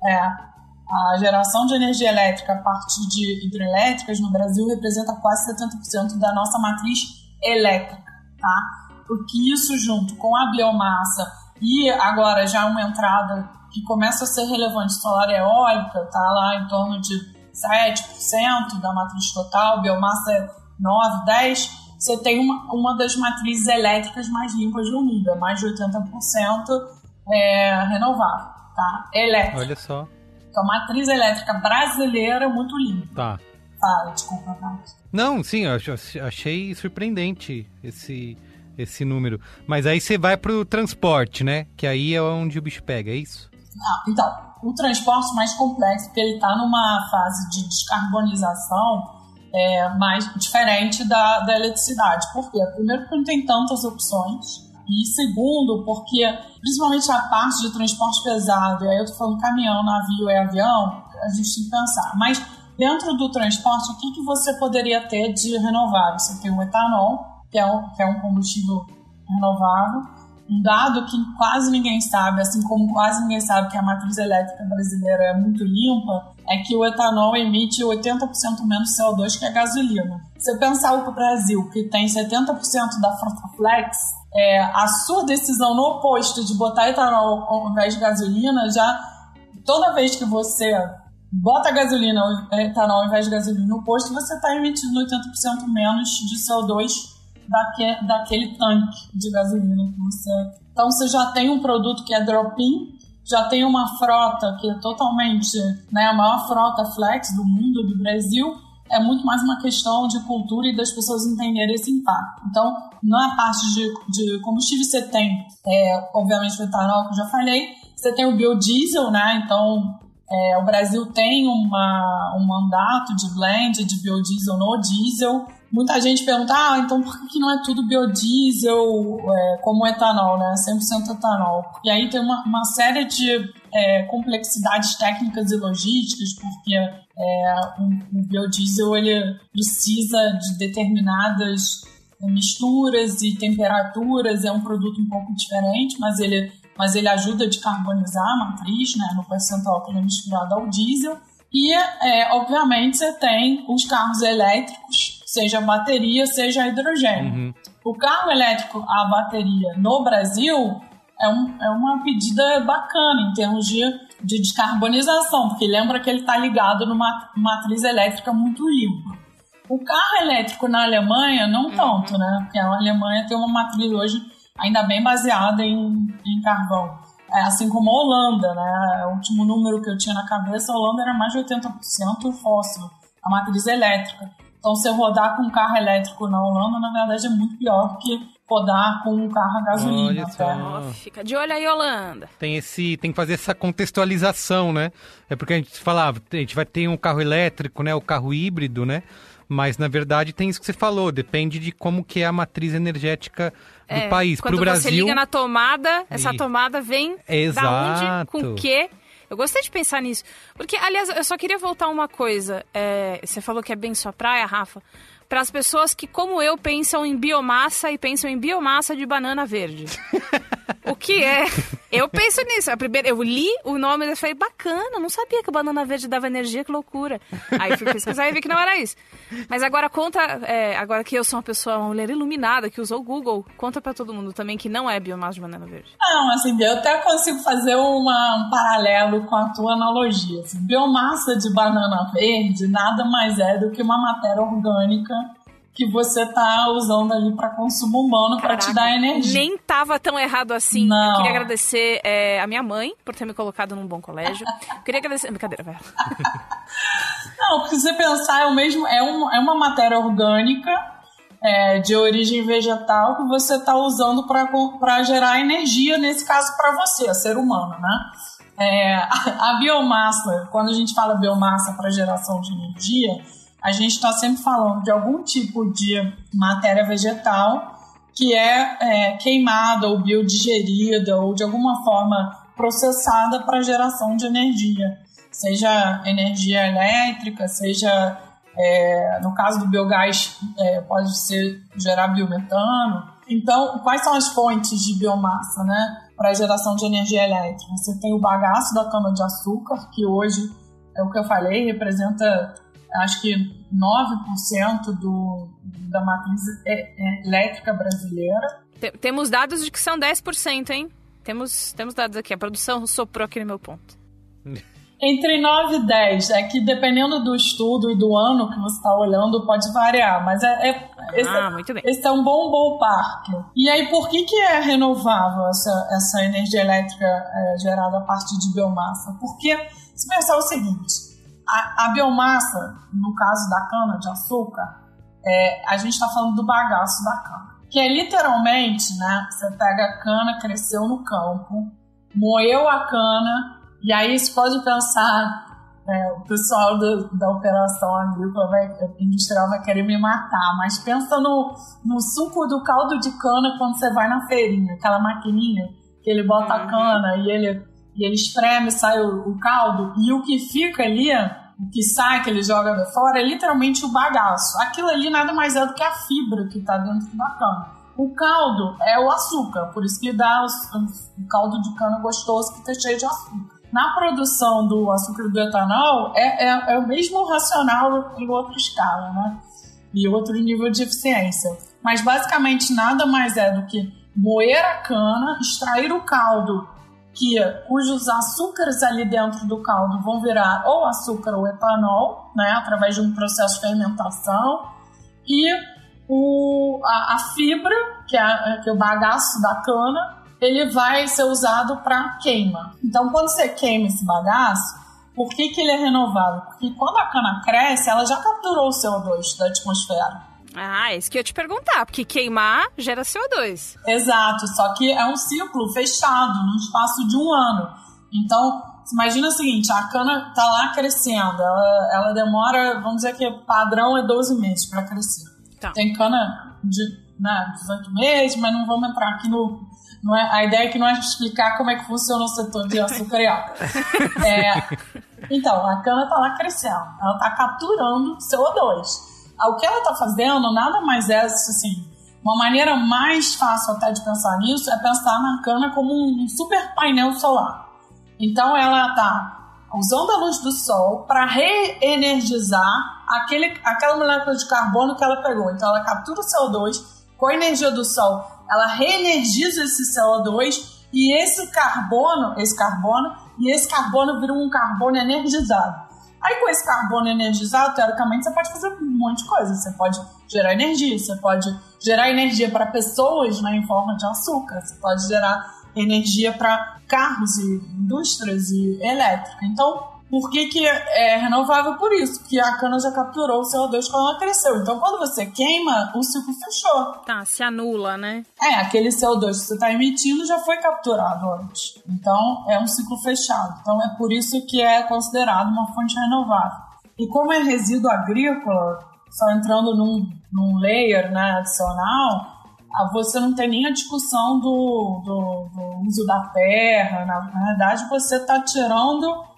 É, a geração de energia elétrica a partir de hidrelétricas no Brasil representa quase 70% da nossa matriz elétrica, tá? Porque isso junto com a biomassa e agora já uma entrada que começa a ser relevante solar e eólica, tá lá em torno de 7% da matriz total, biomassa é 9, 10, você tem uma, uma das matrizes elétricas mais limpas do mundo, é mais de 80% é, renovável, tá? Elétrica. Olha só. Então, a matriz elétrica brasileira é muito limpa. Tá. Fala, desculpa. Não, sim, eu ach- achei surpreendente esse, esse número. Mas aí você vai pro transporte, né? Que aí é onde o bicho pega, é isso? Ah, então, o transporte mais complexo, porque ele está numa fase de descarbonização é, mais diferente da, da eletricidade. Por quê? Primeiro, porque não tem tantas opções. E segundo, porque principalmente a parte de transporte pesado, e aí eu tô falando caminhão, navio e avião, a gente tem que pensar. Mas dentro do transporte, o que, que você poderia ter de renovável? Você tem o etanol, que é um, que é um combustível renovável. Um dado que quase ninguém sabe, assim como quase ninguém sabe que a matriz elétrica brasileira é muito limpa, é que o etanol emite 80% menos CO2 que a gasolina. Se você pensar o Brasil, que tem 70% da frota flex, é, a sua decisão no oposto de botar etanol ao invés de gasolina, já toda vez que você bota gasolina ou etanol ao invés de gasolina no posto, você está emitindo 80% menos de CO2 daque, daquele tanque de gasolina que você. Então você já tem um produto que é drop-in, já tem uma frota que é totalmente né, a maior frota flex do mundo, do Brasil. É muito mais uma questão de cultura e das pessoas entenderem esse impacto. Então, na parte de, de combustível, você tem, é, obviamente, o etanol, que eu já falei, você tem o biodiesel, né? Então, é, o Brasil tem uma, um mandato de blend de biodiesel no diesel. Muita gente pergunta, ah, então por que não é tudo biodiesel é, como etanol, né? 100% etanol. E aí tem uma, uma série de é, complexidades técnicas e logísticas, porque é, o, o biodiesel ele precisa de determinadas misturas e temperaturas, é um produto um pouco diferente, mas ele mas ele ajuda a decarbonizar a matriz, né, no percentual que ele é misturado ao diesel. E, é, obviamente, você tem os carros elétricos, seja bateria, seja hidrogênio. Uhum. O carro elétrico a bateria no Brasil é, um, é uma pedida bacana em termos de, de descarbonização, porque lembra que ele está ligado numa matriz elétrica muito limpa. O carro elétrico na Alemanha, não tanto, né? Porque a Alemanha tem uma matriz hoje ainda bem baseada em, em carvão. É, assim como a Holanda, né? O último número que eu tinha na cabeça, a Holanda era mais de 80% fóssil, a matriz elétrica. Então, você rodar com um carro elétrico na Holanda, na verdade, é muito pior que rodar com um carro a gasolina. Olha só. tá? Ó, fica de olho aí, Holanda. Tem esse, tem que fazer essa contextualização, né? É porque a gente falava, a gente vai ter um carro elétrico, né? O carro híbrido, né? Mas na verdade tem isso que você falou, depende de como que é a matriz energética do É, país. Quando Pro você Brasil, liga na tomada, essa E- tomada vem da Exato. onde, com o quê? Eu gostei de pensar nisso. Porque, aliás, eu só queria voltar uma coisa. É, você falou que é bem sua praia, Rafa. Para as pessoas que, como eu, pensam em biomassa e pensam em biomassa de banana verde. o que é? Eu penso nisso. A primeira, eu li o nome e falei, bacana, não sabia que banana verde dava energia, que loucura. Aí fui pesquisar e vi que não era isso. Mas agora conta, é, agora que eu sou uma pessoa, uma mulher iluminada, que usou o Google, conta para todo mundo também que não é biomassa de banana verde. Não, assim, eu até consigo fazer uma- um paralelo com a tua analogia. Assim, biomassa de banana verde nada mais é do que uma matéria orgânica que você está usando ali para consumo humano para te dar energia. Nem tava tão errado assim. Não. Eu queria agradecer é, a minha mãe por ter me colocado num bom colégio. Eu queria agradecer. Brincadeira, velho. Não, porque você pensar, é, o mesmo, é, um, é uma matéria orgânica é, de origem vegetal que você está usando para gerar energia, nesse caso para você, ser humano, né? É, a, a biomassa, quando a gente fala biomassa para geração de energia, a gente está sempre falando de algum tipo de matéria vegetal que é, é queimada ou biodigerida ou de alguma forma processada para geração de energia, seja energia elétrica, seja é, no caso do biogás é, pode ser gerar biometano, Então, quais são as fontes de biomassa, né, para geração de energia elétrica? Você tem o bagaço da cana-de-açúcar, que hoje, é o que eu falei, representa, acho que 9% do, da matriz elétrica brasileira. Temos dados de que são 10%, hein? Temos, temos dados aqui. A produção soprou aqui no meu ponto. Entre 9 e 10. É que dependendo do estudo e do ano que você está olhando, pode variar. Mas é, é esse, ah, muito bem. esse é um bom ballpark. E aí, por que, que é renovável essa, essa energia elétrica é, gerada a partir de biomassa? Porque, se pensar o seguinte, a, a biomassa, no caso da cana-de-açúcar, é, a gente está falando do bagaço da cana. Que é literalmente, né? Você pega a cana, cresceu no campo, moeu a cana, e aí você pode pensar, é, o pessoal do, da operação agrícola vai, industrial vai querer me matar, mas pensa no, no suco do caldo de cana quando você vai na feirinha, aquela maquininha que ele bota uhum. a cana e ele, e ele espreme, sai o, o caldo, e o que fica ali o que sai, que ele joga fora, é literalmente o bagaço. Aquilo ali nada mais é do que a fibra que está dentro da cana. O caldo é o açúcar, por isso que dá o caldo de cana gostoso que está cheio de açúcar. Na produção do açúcar do etanol, é, é, é o mesmo racional em outra escala, né? E outro nível de eficiência. Mas basicamente nada mais é do que moer a cana, extrair o caldo que cujos açúcares ali dentro do caldo vão virar ou açúcar ou etanol, né, através de um processo de fermentação, e o, a, a fibra, que é, que é o bagaço da cana, ele vai ser usado para queima. Então, quando você queima esse bagaço, por que, que ele é renovável? Porque quando a cana cresce, ela já capturou o CO2 da atmosfera. Ah, é isso que eu ia te perguntar, porque queimar gera CO2. Exato, só que é um ciclo fechado, num espaço de um ano. Então, imagina o seguinte, a cana tá lá crescendo, ela, ela demora, vamos dizer que padrão é 12 meses para crescer. Tá. Tem cana de né, 18 meses, mas não vamos entrar aqui no... Não é, a ideia é que não é explicar como é que funciona o setor de açúcar e álcool. É, então, a cana tá lá crescendo, ela tá capturando CO2 o que ela está fazendo nada mais é assim. Uma maneira mais fácil até de pensar nisso é pensar na cana como um super painel solar. Então ela está usando a luz do sol para reenergizar aquele, aquela molécula de carbono que ela pegou. Então ela captura o CO2 com a energia do sol, ela reenergiza esse CO2 e esse carbono, esse carbono, e esse carbono vira um carbono energizado. Aí com esse carbono energizado, teoricamente, você pode fazer um monte de coisa. Você pode gerar energia, você pode gerar energia para pessoas né, em forma de açúcar, você pode gerar energia para carros e indústrias e elétrica. Então, por que, que é renovável? Por isso, porque a cana já capturou o CO2 quando ela cresceu. Então, quando você queima, o ciclo fechou. Tá, se anula, né? É, aquele CO2 que você está emitindo já foi capturado antes. Então, é um ciclo fechado. Então, é por isso que é considerado uma fonte renovável. E como é resíduo agrícola, só entrando num, num layer né, adicional, você não tem nem a discussão do, do, do uso da terra. Na, na verdade, você está tirando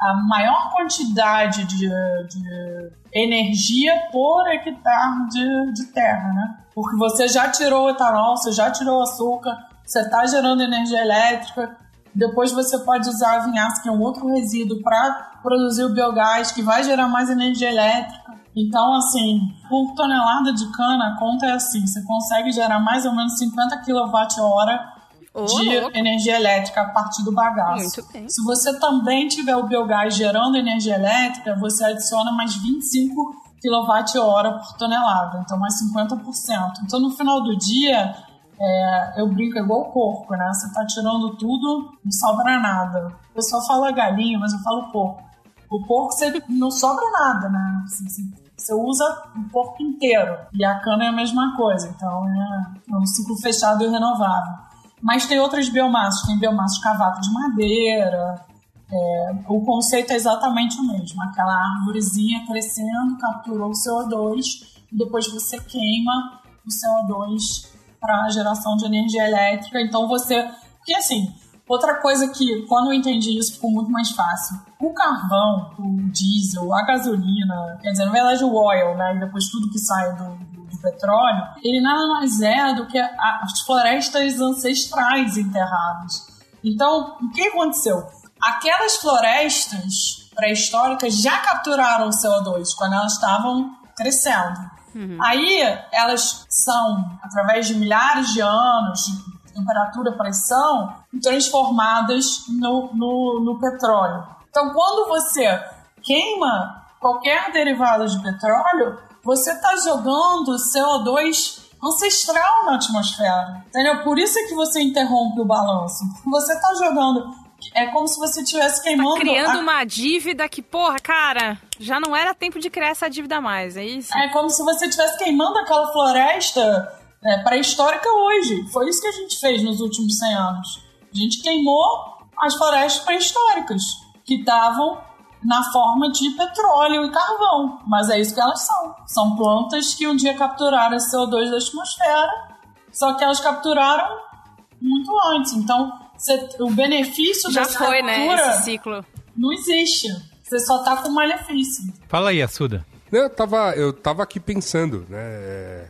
a maior quantidade de, de energia por hectare de, de terra, né? Porque você já tirou o etanol, você já tirou o açúcar, você está gerando energia elétrica, depois você pode usar a vinhaça, que é um outro resíduo, para produzir o biogás, que vai gerar mais energia elétrica. Então, assim, por tonelada de cana, a conta é assim: você consegue gerar mais ou menos 50 kWh oh, de louco. energia elétrica a partir do bagaço. Se você também tiver o biogás gerando energia elétrica, você adiciona mais 25 kWh por tonelada, então mais 50%. Então no final do dia, é, eu brinco é igual o porco, né? Você tá tirando tudo, não sobra nada. O pessoal fala galinha, mas eu falo porco. O porco você não sobra nada, né? Você, você usa o porco inteiro. E a cana é a mesma coisa. Então é um ciclo fechado e renovável. Mas tem outras biomassas, tem biomassa cavado de madeira. É, o conceito é exatamente o mesmo. Aquela árvorezinha crescendo, capturou o CO2, e depois você queima o CO2 para geração de energia elétrica. Então você. Porque assim, outra coisa que, quando eu entendi isso, ficou muito mais fácil. O carvão, o diesel, a gasolina, quer dizer, na verdade o oil, né? E depois tudo que sai do petróleo, ele nada mais é do que as florestas ancestrais enterradas. Então, o que aconteceu? Aquelas florestas pré-históricas já capturaram o CO2 quando elas estavam crescendo. Uhum. Aí elas são, através de milhares de anos de temperatura, pressão, transformadas no, no, no petróleo. Então, quando você queima qualquer derivado de petróleo, você está jogando CO2 ancestral na atmosfera. Entendeu? Por isso é que você interrompe o balanço. Você está jogando. É como se você estivesse queimando. Tá criando a... uma dívida que, porra, cara, já não era tempo de criar essa dívida mais, é isso? É como se você estivesse queimando aquela floresta é, pré-histórica hoje. Foi isso que a gente fez nos últimos 100 anos. A gente queimou as florestas pré-históricas que estavam na forma de petróleo e carvão. Mas é isso que elas são. São plantas que um dia capturaram esse CO2 da atmosfera, só que elas capturaram muito antes. Então, o benefício Já dessa foi, captura né, esse ciclo. não existe. Você só tá com malefício. Fala aí, Assuda. Eu tava, eu tava aqui pensando, né,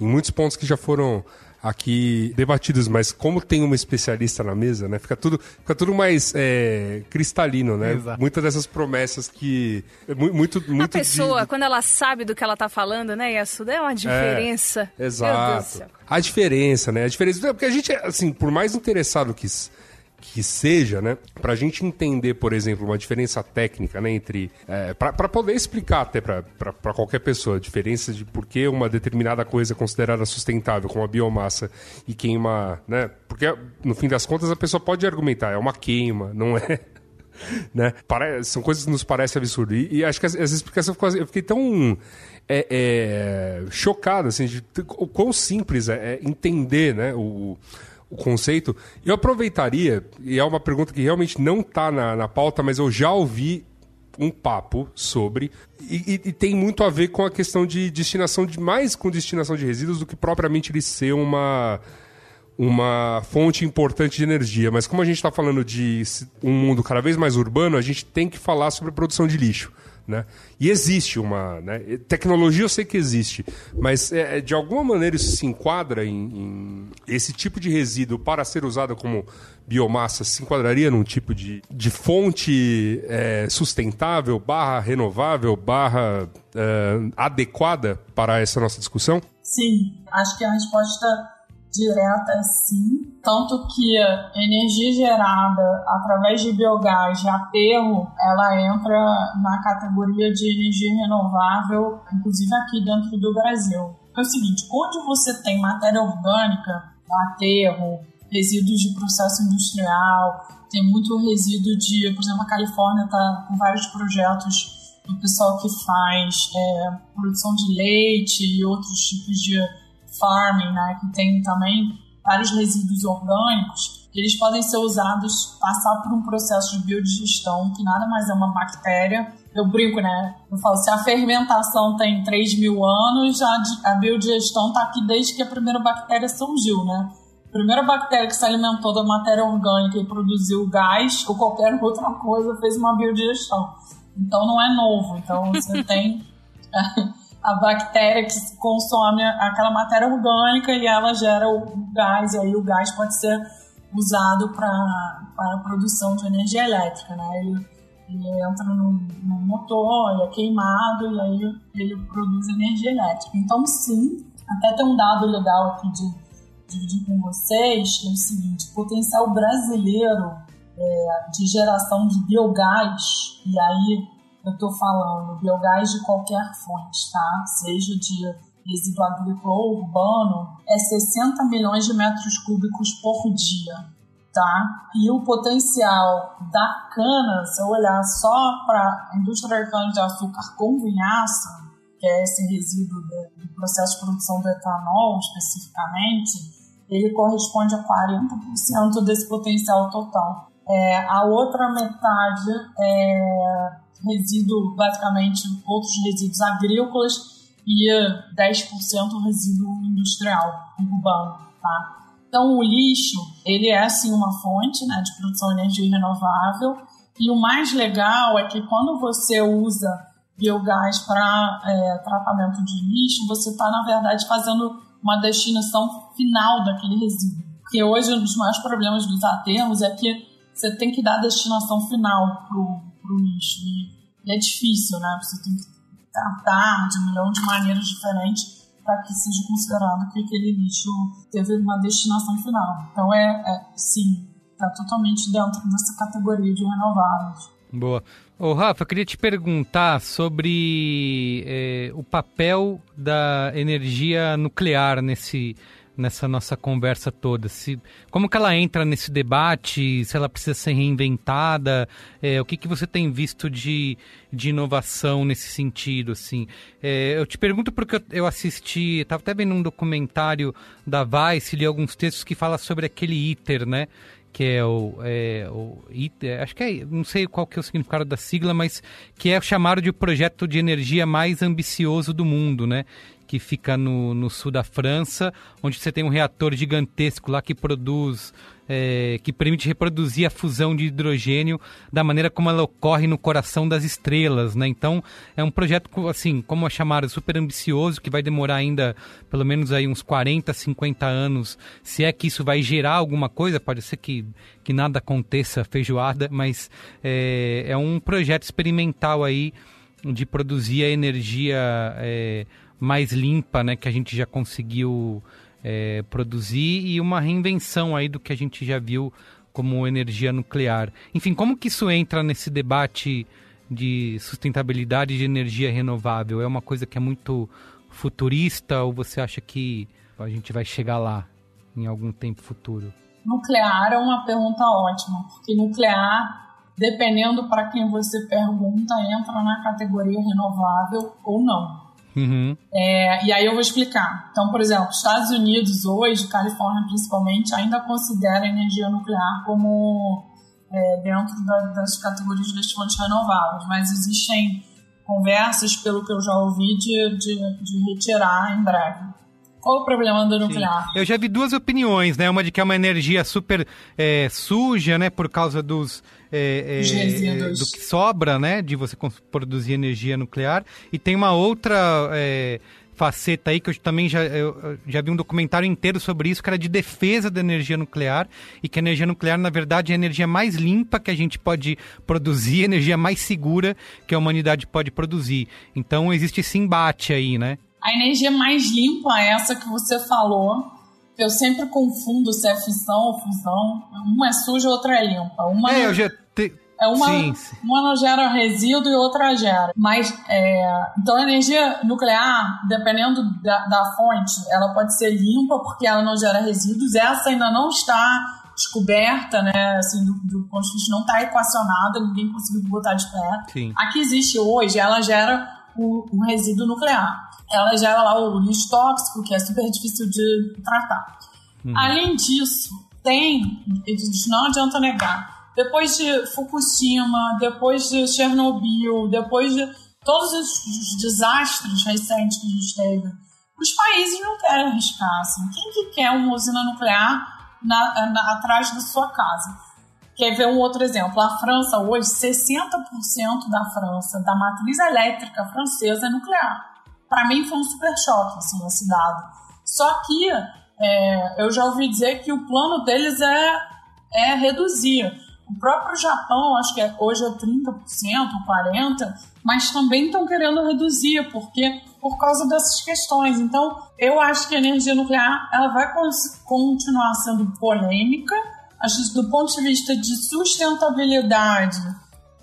em muitos pontos que já foram aqui debatidos, mas como tem uma especialista na mesa, né? Fica tudo, fica tudo mais é, cristalino, né? Exato. Muitas dessas promessas que muito, muito a pessoa, de... quando ela sabe do que ela tá falando, né, Yasuda, é uma diferença. É, exato. A diferença, né? A diferença, porque a gente, assim, por mais interessado que que seja, né? Pra gente entender, por exemplo, uma diferença técnica, né? Entre. É, pra poder explicar até pra qualquer pessoa a diferença de por que uma determinada coisa é considerada sustentável, como a biomassa, e queima, né? Porque, no fim das contas, a pessoa pode argumentar, é uma queima, não é. Né? São coisas que nos parecem absurdas. E, e acho que essa explicação ficou. Eu fiquei tão. É, é, chocado, assim, de o quão simples é, é entender, né? O, o conceito. Eu aproveitaria, e é uma pergunta que realmente não está na, na pauta, mas eu já ouvi um papo sobre e, e, e, tem muito a ver com a questão de destinação de mais com destinação de resíduos do que propriamente ele ser uma uma fonte importante de energia. Mas como a gente está falando de um mundo cada vez mais urbano, a gente tem que falar sobre produção de lixo. Né? E existe uma. Né? Tecnologia eu sei que existe, mas é, de alguma maneira isso se enquadra em, em, Esse tipo de resíduo para ser usado como biomassa se enquadraria num tipo de, de fonte é, sustentável, barra renovável, barra é, adequada para essa nossa discussão? Sim, acho que a resposta direta sim, tanto que energia gerada através de biogás de aterro, ela entra na categoria de energia renovável, inclusive aqui dentro do Brasil. É o seguinte, onde você tem matéria orgânica, aterro, resíduos de processo industrial, tem muito resíduo de, por exemplo, a Califórnia está com vários projetos do pessoal que faz é, produção de leite e outros tipos de farming, né, que tem também vários resíduos orgânicos, eles podem ser usados, passar por um processo de biodigestão, que nada mais é uma bactéria. Eu brinco, né? Eu falo, se a fermentação tem 3 mil anos, a, a biodigestão está aqui desde que a primeira bactéria surgiu, né? A primeira bactéria que se alimentou da matéria orgânica e produziu gás ou qualquer outra coisa fez uma biodigestão. Então não é novo. Então você tem a bactéria que consome aquela matéria orgânica e ela gera o gás, e aí o gás pode ser usado para a produção de energia elétrica, né? Ele, ele entra no, no, motor, ele é queimado e aí ele produz energia elétrica. Então, sim, até tem um dado legal aqui de dividir com vocês, que é o seguinte, o potencial brasileiro é, de geração de biogás, e aí eu estou falando biogás de qualquer fonte, tá? Seja de resíduo agrícola ou urbano, é 60 milhões de metros cúbicos por dia, tá? E o potencial da cana, se eu olhar só para a indústria de cana-de-açúcar com vinhaça, que é esse resíduo do, do processo de produção do etanol especificamente, ele corresponde a 40% desse potencial total. É, a outra metade é resíduo, basicamente, outros resíduos agrícolas e 10% resíduo industrial urbano, tá? Então, o lixo, ele é, sim, uma fonte né, de produção de energia renovável e o mais legal é que quando você usa biogás para é, tratamento de lixo, você está, na verdade, fazendo uma destinação final daquele resíduo. Porque hoje um dos maiores problemas dos aterros é que você tem que dar a destinação final para o lixo. E, é difícil, né? Você tem que tratar de um milhão de maneiras diferentes para que seja considerado que aquele lixo teve uma destinação final. Então, é, é sim, está totalmente dentro dessa categoria de renováveis. Boa. Ô, Rafa, eu queria te perguntar sobre é, o papel da energia nuclear nesse, nessa nossa conversa toda. Se, como que ela entra nesse debate, se ela precisa ser reinventada, é, o que, que você tem visto de, de inovação nesse sentido, assim. É, eu te pergunto porque eu, eu assisti, estava até vendo um documentário da Vice, li alguns textos que fala sobre aquele ITER, né? que é o, é, o ITER, acho que é, não sei qual que é o significado da sigla, mas que é chamado de projeto de energia mais ambicioso do mundo, né? Que fica no, no sul da França, onde você tem um reator gigantesco lá que produz é, que permite reproduzir a fusão de hidrogênio da maneira como ela ocorre no coração das estrelas, né? Então é um projeto assim, como chamado, super ambicioso que vai demorar ainda pelo menos aí uns 40, 50 anos, se é que isso vai gerar alguma coisa, pode ser que, que nada aconteça feijoada, mas é, é um projeto experimental aí de produzir a energia é, mais limpa, né, que a gente já conseguiu é, produzir e uma reinvenção aí do que a gente já viu como energia nuclear. Enfim, como que isso entra nesse debate de sustentabilidade de energia renovável? É uma coisa que é muito futurista ou você acha que a gente vai chegar lá em algum tempo futuro? Nuclear é uma pergunta ótima, porque nuclear, dependendo para quem você pergunta, entra na categoria renovável ou não. Uhum. É, e aí eu vou explicar. Então, por exemplo, Estados Unidos hoje, Califórnia principalmente, ainda considera a energia nuclear como é, dentro da, das categorias das fontes renováveis, mas existem conversas, pelo que eu já ouvi, de, de, de retirar em breve. Qual o problema do nuclear? Sim. Eu já vi duas opiniões, né? Uma de que é uma energia super é, suja, né? Por causa dos é, é, do que sobra, né? De você produzir energia nuclear. E tem uma outra é, faceta aí que eu também já, eu, já vi um documentário inteiro sobre isso, que era de defesa da energia nuclear. E que a energia nuclear, na verdade, é a energia mais limpa que a gente pode produzir, a energia mais segura que a humanidade pode produzir. Então existe esse embate aí, né? A energia mais limpa é essa que você falou. Eu sempre confundo se é fissão ou fusão. Uma é suja, outra é limpa. Uma é, eu já te... É uma, sim, sim. uma não gera resíduo e outra gera. Mas, é, então a energia nuclear, dependendo da, da fonte, ela pode ser limpa porque ela não gera resíduos. Essa ainda não está descoberta, né? Assim, do, do ponto de vista não está equacionada, ninguém conseguiu botar de pé. Sim. A que existe hoje, ela gera o, um resíduo nuclear ela gera lá o lixo tóxico, que é super difícil de tratar. Uhum. Além disso, tem, não adianta negar, depois de Fukushima, depois de Chernobyl, depois de todos os desastres recentes que a gente teve, os países não querem arriscar. Assim. Quem que quer uma usina nuclear na, na, atrás da sua casa? Quer ver um outro exemplo? A França hoje, 60% da França, da matriz elétrica francesa é nuclear para mim foi um super choque, assim, esse dado. Só que é, eu já ouvi dizer que o plano deles é, é reduzir. O próprio Japão, acho que é, hoje é 30%, 40%, mas também estão querendo reduzir, porque por causa dessas questões. Então, eu acho que a energia nuclear ela vai continuar sendo polêmica. Acho que do ponto de vista de sustentabilidade,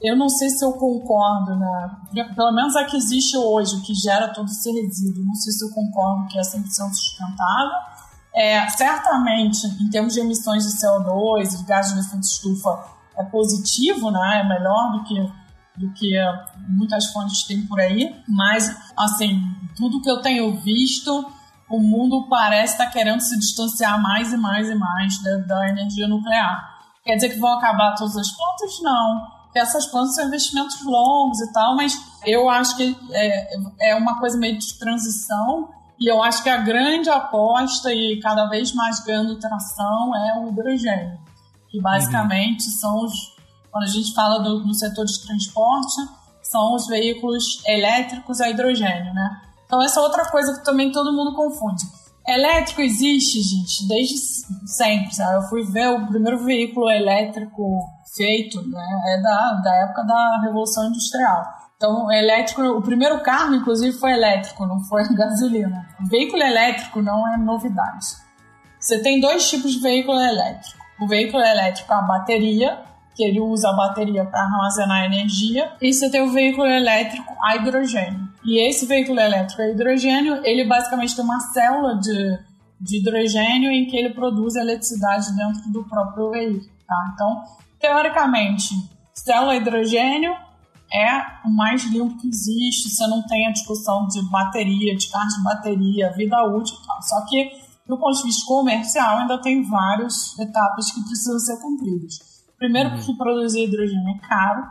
eu não sei se eu concordo, né? Pelo menos a que existe hoje, o que gera todo esse resíduo. Não sei se eu concordo que é 100% sustentável. É, certamente, em termos de emissões de CO2 e de gases de efeito de estufa, é positivo, né? É melhor do que, do que muitas fontes têm por aí. Mas, assim, tudo que eu tenho visto, o mundo parece estar querendo se distanciar mais e mais e mais da, da energia nuclear. Quer dizer que vão acabar todas as plantas? Não essas plantas são investimentos longos e tal, mas eu acho que é, é uma coisa meio de transição e eu acho que a grande aposta e cada vez mais ganhando tração é o hidrogênio, que basicamente uhum. são os. Quando a gente fala do, no setor de transporte, são os veículos elétricos a hidrogênio, né? Então essa é outra coisa que também todo mundo confunde. Elétrico existe, gente, desde sempre. Sabe? Eu fui ver o primeiro veículo elétrico feito, né, é da, da época da Revolução Industrial. Então, elétrico, o primeiro carro, inclusive, foi elétrico, não foi gasolina. O veículo elétrico não é novidade. Você tem dois tipos de veículo elétrico. O veículo elétrico a bateria, que ele usa a bateria para armazenar energia, e você tem o veículo elétrico a hidrogênio. E esse veículo elétrico a hidrogênio, ele basicamente tem uma célula de, de hidrogênio em que ele produz eletricidade dentro do próprio veículo. Tá? Então, teoricamente, célula hidrogênio é o mais limpo que existe, você não tem a discussão de bateria, de carga de bateria, vida útil e tal. Só que, do ponto de vista comercial, ainda tem várias etapas que precisam ser cumpridas. Primeiro, porque produzir hidrogênio é caro.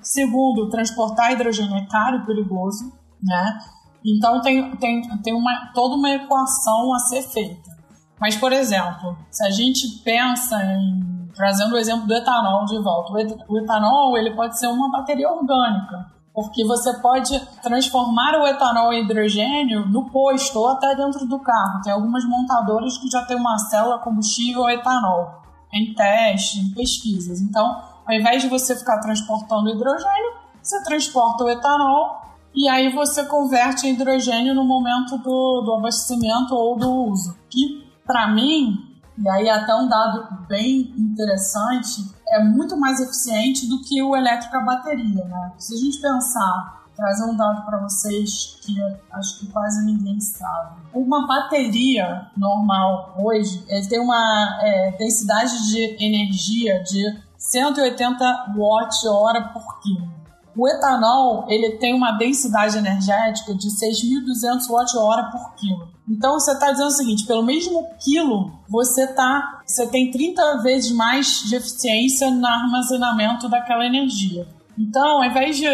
Segundo, transportar hidrogênio é caro e perigoso, né? Então, tem, tem, tem uma, toda uma equação a ser feita. Mas, por exemplo, se a gente pensa em trazendo o exemplo do etanol de volta. O etanol ele pode ser uma bateria orgânica, porque você pode transformar o etanol em hidrogênio no posto ou até dentro do carro. Tem algumas montadoras que já tem uma célula combustível etanol em teste, em pesquisas. Então, ao invés de você ficar transportando hidrogênio, você transporta o etanol e aí você converte hidrogênio no momento do, do abastecimento ou do uso. Que, para mim, e aí até um dado bem interessante, é muito mais eficiente do que o elétrico a bateria, né? Se a gente pensar, trazer um dado para vocês que acho que quase ninguém sabe. Uma bateria normal hoje tem uma é, densidade de energia de 180 watt-hora por quilo. O etanol ele tem uma densidade energética de 6.200 watt-hora por quilo. Então você está dizendo o seguinte: pelo mesmo quilo, você tá, você tem 30 vezes mais de eficiência no armazenamento daquela energia. Então, ao invés de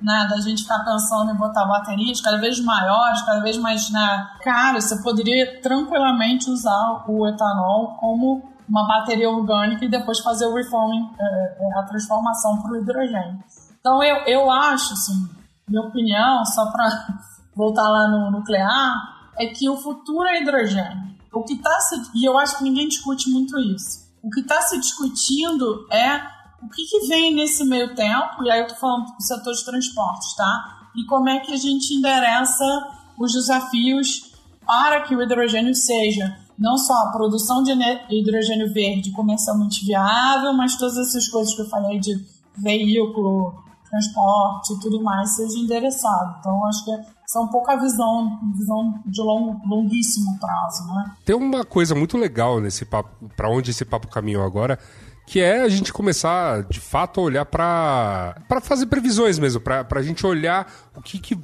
nada, a gente ficar pensando em botar baterias cada vez maiores, cada vez mais né, cara, você poderia tranquilamente usar o etanol como uma bateria orgânica e depois fazer o reforming, é, a transformação para o hidrogênio. Então eu, eu acho, assim, minha opinião, só para voltar lá no nuclear, é que o futuro é hidrogênio. O que está se e eu acho que ninguém discute muito isso. O que está se discutindo é o que, que, vem nesse meio tempo, e aí eu estou falando do setor de transportes, tá? E como é que a gente endereça os desafios para que o hidrogênio seja não só a produção de hidrogênio verde comercialmente viável, mas todas essas coisas que eu falei de veículo, transporte e tudo mais seja endereçado. Então, acho que são um pouco a visão, visão de long, longuíssimo prazo, né? Tem uma coisa muito legal nesse papo, para onde esse papo caminhou agora, que é a gente começar, de fato, a olhar para fazer previsões mesmo, para a gente olhar o que, que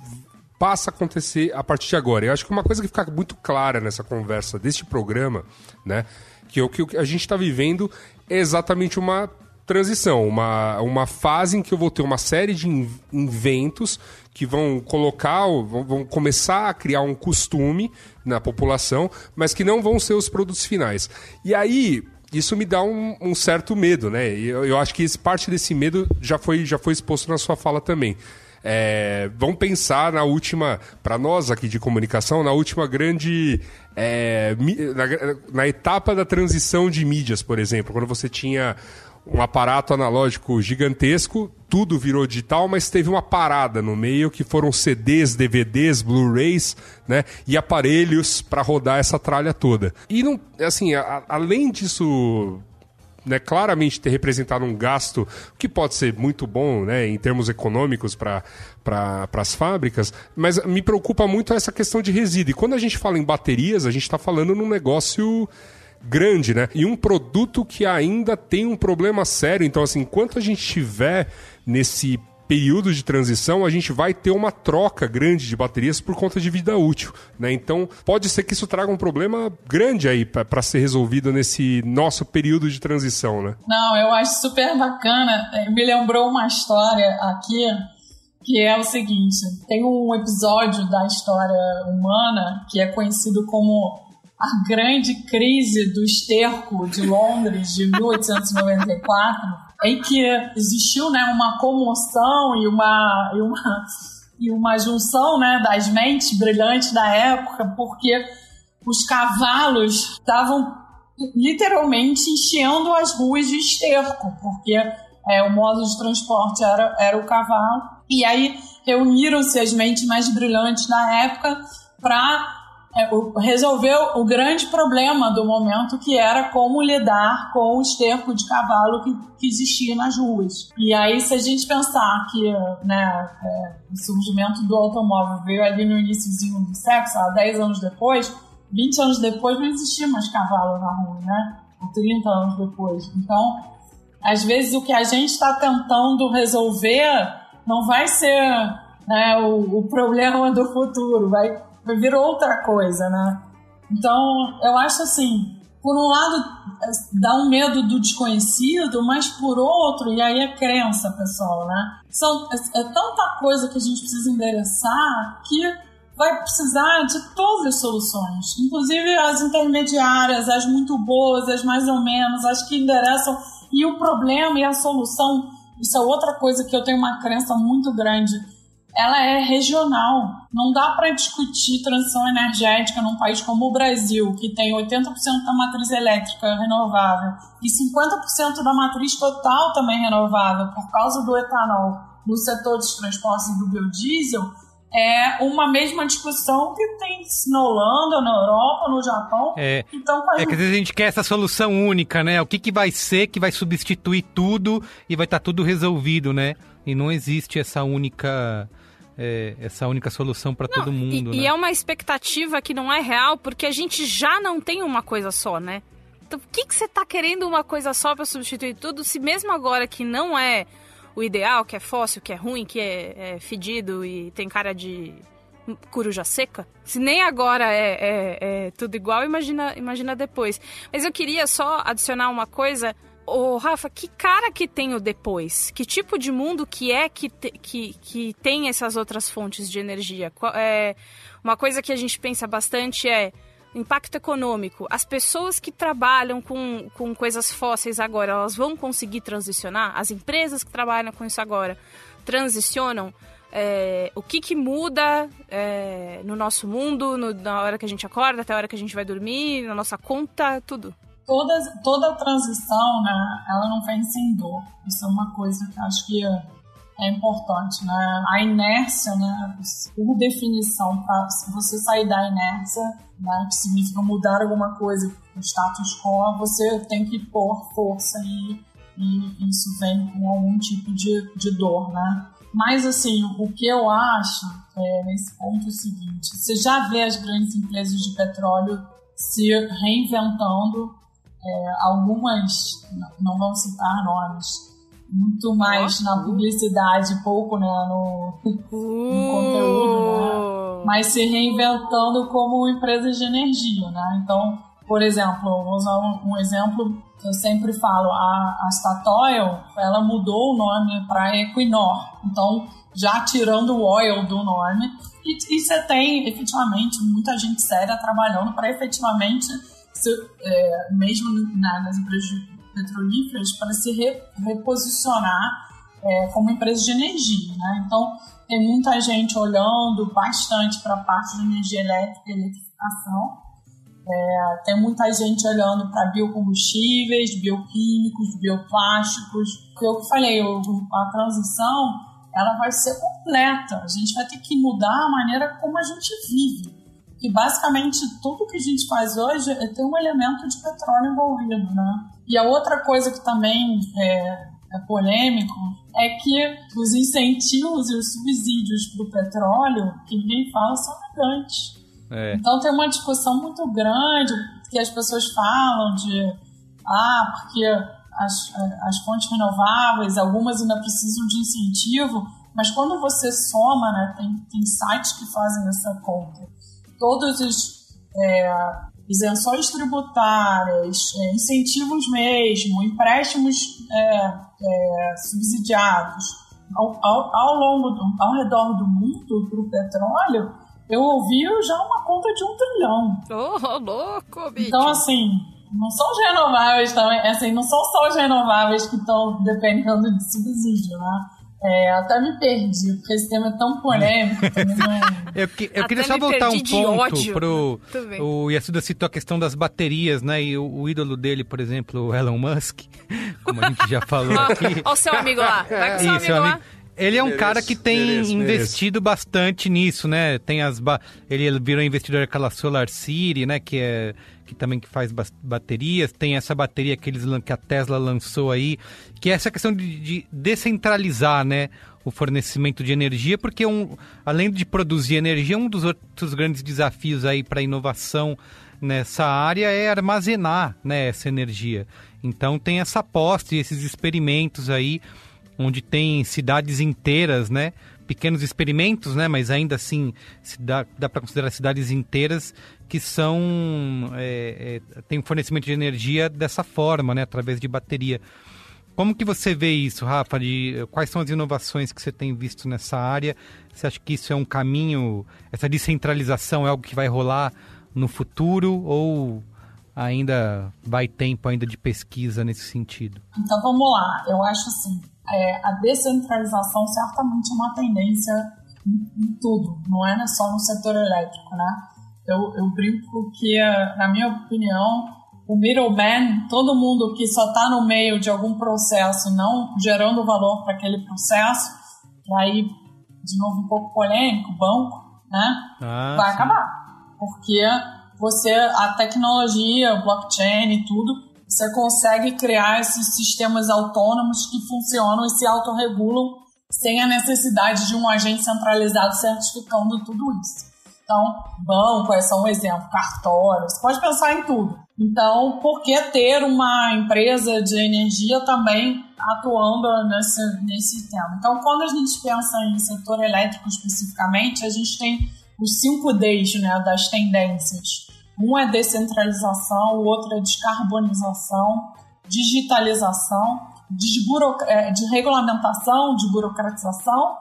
passa a acontecer a partir de agora. Eu acho que uma coisa que fica muito clara nessa conversa deste programa, né, que é o que a gente está vivendo é exatamente uma transição, uma, uma fase em que eu vou ter uma série de inventos que vão colocar, vão começar a criar um costume na população, mas que não vão ser os produtos finais. E aí, isso me dá um, um certo medo, né? Eu, eu acho que parte desse medo já foi, já foi exposto na sua fala também. É, vamos pensar na última, para nós aqui de comunicação, na última grande. É, na, na etapa da transição de mídias, por exemplo, quando você tinha um aparato analógico gigantesco, tudo virou digital, mas teve uma parada no meio que foram CDs, DVDs, Blu-rays, né, e aparelhos para rodar essa tralha toda. E não, assim, a, além disso né, claramente ter representado um gasto que pode ser muito bom né, em termos econômicos para pra, as fábricas, mas me preocupa muito essa questão de resíduo. E quando a gente fala em baterias, a gente está falando num negócio grande, né? E um produto que ainda tem um problema sério. Então, assim, enquanto a gente tiver nesse período de transição, a gente vai ter uma troca grande de baterias por conta de vida útil. Né? Então, pode ser que isso traga um problema grande aí para ser resolvido nesse nosso período de transição. Né? Não, eu acho super bacana. É, me lembrou uma história aqui que é o seguinte: tem um episódio da história humana que é conhecido como a grande crise do esterco de Londres de 1894, em que existiu né, uma comoção e uma, e uma, e uma junção né, das mentes brilhantes da época, porque os cavalos estavam literalmente enchendo as ruas de esterco, porque é, o modo de transporte era, era o cavalo. E aí reuniram-se as mentes mais brilhantes da época para é, resolver o grande problema do momento, que era como lidar com o esterco de cavalo que, que existia nas ruas. E aí, se a gente pensar que né, é, o surgimento do automóvel veio ali no iníciozinho do sexo, há 10 anos depois, 20 anos depois não existia mais cavalo na rua, né? Ou 30 anos depois. Então, às vezes o que a gente está tentando resolver não vai ser né, o, o problema do futuro, vai, vai vir outra coisa, né? Então, eu acho assim, por um lado, dá um medo do desconhecido, mas por outro, e aí é crença, pessoal, né? São, é, é tanta coisa que a gente precisa endereçar que vai precisar de todas as soluções, inclusive as intermediárias, as muito boas, as mais ou menos, as que endereçam. E o problema e a solução, isso é outra coisa que eu tenho uma crença muito grande, ela é regional. Não dá para discutir transição energética num país como o Brasil, que tem 80% da matriz elétrica renovável e 50% da matriz total também renovável por causa do etanol no setor dos transportes e do biodiesel é uma mesma discussão que tem na Holanda, na Europa, no Japão. É, então, é que às vezes a gente quer essa solução única, né? O que, que vai ser que vai substituir tudo e vai estar tá tudo resolvido, né? E não existe essa única... É, essa única solução para todo mundo. E, né? e é uma expectativa que não é real, porque a gente já não tem uma coisa só, né? Então, por que, que você está querendo uma coisa só para substituir tudo, se mesmo agora que não é o ideal, que é fóssil, que é ruim, que é, é fedido e tem cara de coruja seca. Se nem agora é, é, é, tudo igual, imagina, imagina depois. Mas eu queria só adicionar uma coisa. Ô, Rafa, que cara que tem o depois? Que tipo de mundo que é que, te, que, que tem essas outras fontes de energia? É, uma coisa que a gente pensa bastante é impacto econômico. As pessoas que trabalham com, com coisas fósseis agora, elas vão conseguir transicionar? As empresas que trabalham com isso agora transicionam? É, o que, que muda é, no nosso mundo, no, na hora que a gente acorda, até a hora que a gente vai dormir, na nossa conta, tudo? Toda, toda transição, né, ela não vem sem dor. Isso é uma coisa que acho que é importante, né? A inércia, né? Por definição, para você sair da inércia, né? Que significa mudar alguma coisa, o status quo, você tem que pôr força e, e isso vem com algum tipo de, de dor, né? Mas, assim, o que eu acho é, nesse ponto é o seguinte: você já vê as grandes empresas de petróleo se reinventando, é, algumas, não vão citar nomes, muito mais Nossa. na publicidade, pouco né, no, no uh. conteúdo, né? mas se reinventando como empresa de energia. Né? Então, por exemplo, vou usar um, um exemplo que eu sempre falo, a, a Statoil, ela mudou o nome para Equinor, então já tirando o oil do nome, e, e você tem efetivamente muita gente séria trabalhando para efetivamente, se, é, mesmo nas empresas petrolíferas para se re, reposicionar é, como empresa de energia. Né? Então, tem muita gente olhando bastante para a parte de energia elétrica e eletrificação. É, tem muita gente olhando para biocombustíveis, bioquímicos, bioplásticos. Eu que falei, a transição ela vai ser completa. A gente vai ter que mudar a maneira como a gente vive. E basicamente tudo que a gente faz hoje é ter um elemento de petróleo envolvido, né? E a outra coisa que também é, é polêmico é que os incentivos e os subsídios para o petróleo, que ninguém fala, são gigantes. É. Então tem uma discussão muito grande que as pessoas falam de ah, porque as, as fontes renováveis, algumas ainda precisam de incentivo, mas quando você soma, né, tem, tem sites que fazem essa conta. Todos os é, isenções tributárias, é, incentivos mesmo, empréstimos é, é, subsidiados ao, ao, ao, longo do, ao redor do mundo para o petróleo, eu ouvi já uma conta de um trilhão. Oh, louco, bicho. Então, assim, não são os renováveis também, assim, não são só os renováveis que estão dependendo de subsídio, né? É, até me perdi, porque esse tema é tão polêmico. eu, que, eu queria só voltar um ponto pro. O Yasuda citou a questão das baterias, né? E o, o, ídolo dele, por exemplo, o Elon Musk, como a gente já falou aqui. Olha o seu amigo lá. Vai com seu amigo, amigo lá. Ele é um cara que tem mereço, investido mereço. bastante nisso, né? Tem as ba... ele virou investidor daquela Solar City, né? Que é que também que faz baterias. Tem essa bateria que, eles, que a Tesla lançou aí, que é essa questão de, de descentralizar, né? O fornecimento de energia, porque um, além de produzir energia, um dos outros grandes desafios aí para a inovação nessa área é armazenar né, essa energia. Então tem essa aposta e esses experimentos aí onde tem cidades inteiras, né? Pequenos experimentos, né? Mas ainda assim dá, dá para considerar cidades inteiras que são é, é, tem fornecimento de energia dessa forma, né? Através de bateria. Como que você vê isso, Rafa? De, quais são as inovações que você tem visto nessa área? Você acha que isso é um caminho, essa descentralização é algo que vai rolar no futuro ou ainda vai tempo ainda de pesquisa nesse sentido? Então vamos lá. Eu acho assim, é, a descentralização certamente é uma tendência em, em, tudo, não é só no setor elétrico, né? Eu, eu brinco que, na minha opinião, o middleman, todo mundo que só está no meio de algum processo, não gerando valor para aquele processo, e aí, de novo, um pouco polêmico, banco, né? Ah, vai sim. acabar. Porque você, a tecnologia, blockchain e tudo, você consegue criar esses sistemas autônomos que funcionam e se autorregulam sem a necessidade de um agente centralizado certificando tudo isso. Então, banco é só um exemplo, cartório, você pode pensar em tudo. Então, por que ter uma empresa de energia também atuando nesse, nesse tema? Então, quando a gente pensa em setor elétrico especificamente, a gente tem os cinco Ds né, das tendências um é descentralização, o outro é descarbonização, digitalização, é, de regulamentação, de burocratização,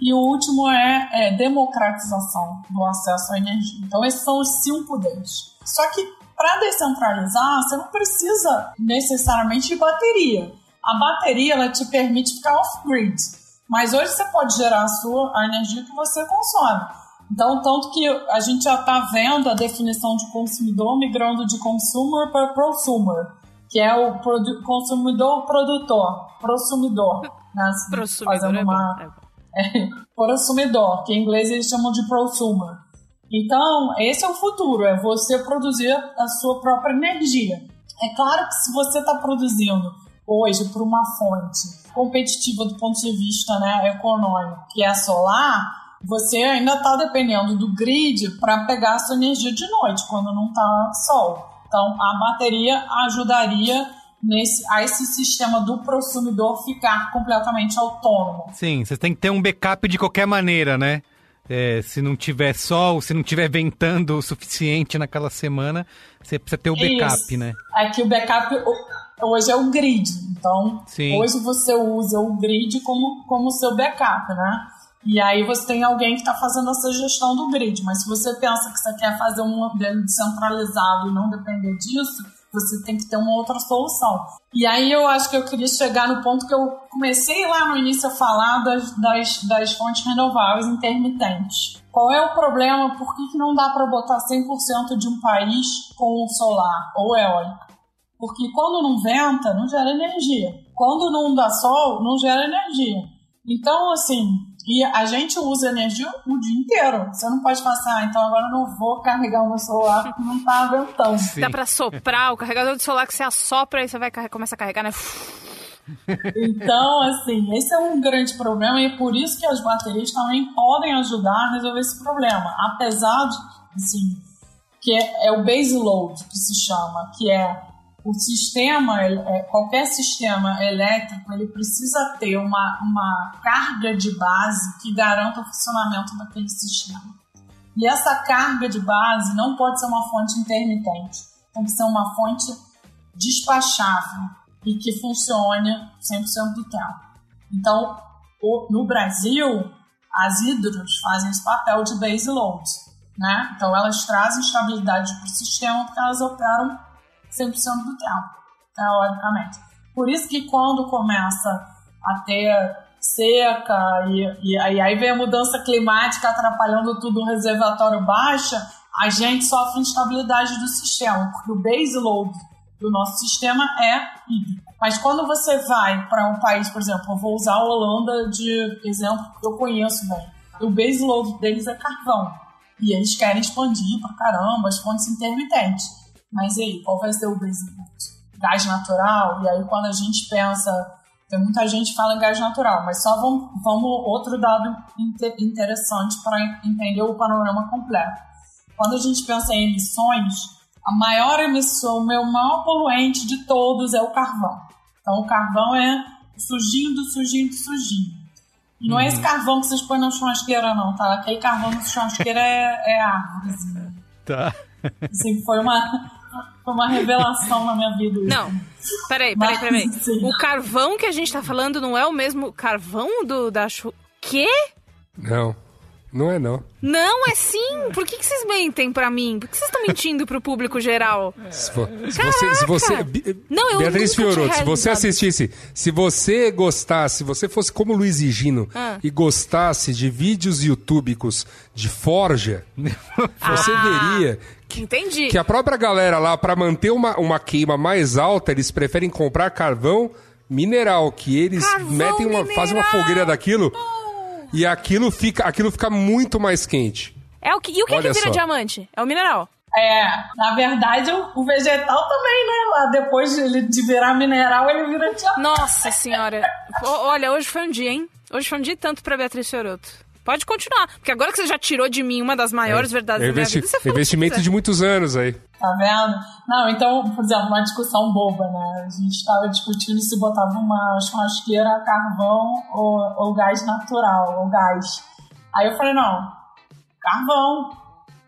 e o último é, é, democratização do acesso à energia. Então, esses são os cinco Ds. Só que para descentralizar, você não precisa necessariamente de bateria. A bateria ela te permite ficar off-grid, mas hoje você pode gerar a sua a energia que você consome. Então, tanto que a gente já está vendo a definição de consumidor migrando de consumer para prosumer, que é o produ consumidor produtor, prosumidor, né? Prosumidor fazendo é uma é, prosumidor, que em inglês eles chamam de prosumer. Então, esse é o futuro, é você produzir a sua própria energia. É claro que se você está produzindo hoje por uma fonte competitiva do ponto de vista né, econômico, que é solar, você ainda está dependendo do grid para pegar a sua energia de noite, quando não está sol. Então, a bateria ajudaria nesse, a esse sistema do consumidor ficar completamente autônomo. Sim, você tem que ter um backup de qualquer maneira, né? É, se não tiver sol, se não tiver ventando o suficiente naquela semana, você precisa ter o backup, Isso. né? É que o backup hoje é o grid. Então, Sim. hoje você usa o grid como, como seu backup, né? E aí você tem alguém que está fazendo essa gestão do grid. Mas se você pensa que você quer fazer um modelo descentralizado e não depender disso, você tem que ter uma outra solução. E aí eu acho que eu queria chegar no ponto que eu comecei lá no início a falar das, das, das fontes renováveis intermitentes. Qual é o problema? Por que, que não dá para botar 100% de um país com solar ou eólica? Porque quando não venta, não gera energia. Quando não dá sol, não gera energia. Então, assim, e a gente usa energia o dia inteiro. Você não pode passar, ah, então agora eu não vou carregar o meu celular porque não tá ventando. Sim. Dá pra soprar o carregador do celular que você assopra e você vai começar a carregar, né? Então, assim, esse é um grande problema e é por isso que as baterias também podem ajudar a resolver esse problema. Apesar de, assim, que é, é o base load que se chama, que é o sistema, é, qualquer sistema elétrico, ele precisa ter uma, uma carga de base que garanta o funcionamento daquele sistema. E essa carga de base não pode ser uma fonte intermitente, tem que ser uma fonte despachável e que funcione 100% do tempo. Então, no Brasil, as hidros fazem esse papel de base load, né? Então, elas trazem estabilidade para o sistema porque elas operam 100% do tempo, teoricamente. Por isso que quando começa a ter seca e, e, e aí vem a mudança climática atrapalhando tudo, o reservatório baixa, a gente sofre instabilidade do sistema, porque o base load do nosso sistema é hídrico. Mas quando você vai para um país, por exemplo, eu vou usar a Holanda de exemplo que eu conheço bem. O base load deles é carvão. E eles querem expandir para caramba as fontes intermitentes. Mas e aí, qual vai ser o base? Gás natural? E aí quando a gente pensa tem muita gente que fala em gás natural, mas só vamos, vamos outro dado interessante para entender o panorama completo. Quando a gente pensa em emissões, a maior emissão, o meu maior poluente de todos é o carvão. Então o carvão é sujinho do sujinho do sujinho. E não uhum. é esse uhum. carvão que vocês põem na churrasqueira, não, tá? Aquele carvão na churrasqueira é, é árvore. Assim. Tá. Assim, foi uma, foi uma revelação na minha vida. Não. Peraí, peraí, peraí. O carvão que a gente tá falando não é o mesmo carvão do da chu... Quê? Não. Não é, não. Não, é sim. Por que, que vocês mentem pra mim? Por que vocês estão mentindo pro público geral? Se, for, se você, se você. Não, eu Beatriz Fioroto, se você assistisse, se você gostasse, se você fosse como Luiz e Gino ah. e gostasse de vídeos youtubicos de Forja, você ah. veria que, Entendi. que a própria galera lá, para manter uma, uma queima mais alta, eles preferem comprar carvão mineral, que eles carvão metem uma, mineral. fazem uma fogueira daquilo. E aquilo fica, aquilo fica muito mais quente. É o que, e o que, que vira só. diamante? É o mineral. É, na verdade, o, o, vegetal também, né? Lá depois de, de virar mineral, ele vira diamante. Nossa senhora. Olha, hoje foi um dia, hein? Hoje foi um dia tanto pra Beatriz Fioroto. Pode continuar, porque agora que você já tirou de mim uma das maiores é, verdades da minha vida, você Investimento de muitos anos aí. Tá vendo? Não, então, por exemplo, uma discussão boba, né? A gente estava discutindo se botava uma churrasqueira a carvão ou, ou gás natural, ou gás. Aí eu falei, não, carvão.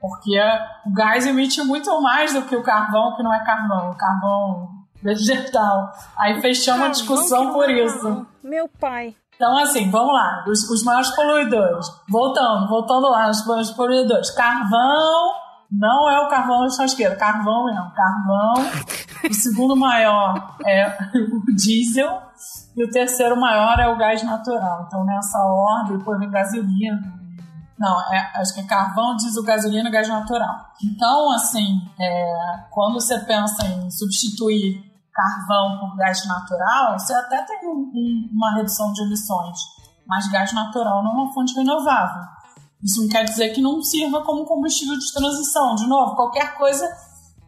Porque o gás emite muito mais do que o carvão, que não é carvão, o carvão vegetal. Aí fechamos a discussão por isso. Meu pai. Então, assim, vamos lá. Os, os maiores poluidores. Voltando, voltando lá, os maiores poluidores. Carvão não é o carvão churrasqueira, carvão mesmo. Carvão. o segundo maior é o diesel. E o terceiro maior é o gás natural. Então, nessa ordem, depois vem gasolina. Não, é, acho que é carvão, diesel, gasolina e gás natural. Então, assim, é, quando você pensa em substituir carvão por gás natural, você até tem um, um, uma redução de emissões. Mas gás natural não é uma fonte renovável. Isso não quer dizer que não sirva como combustível de transição. De novo, qualquer coisa,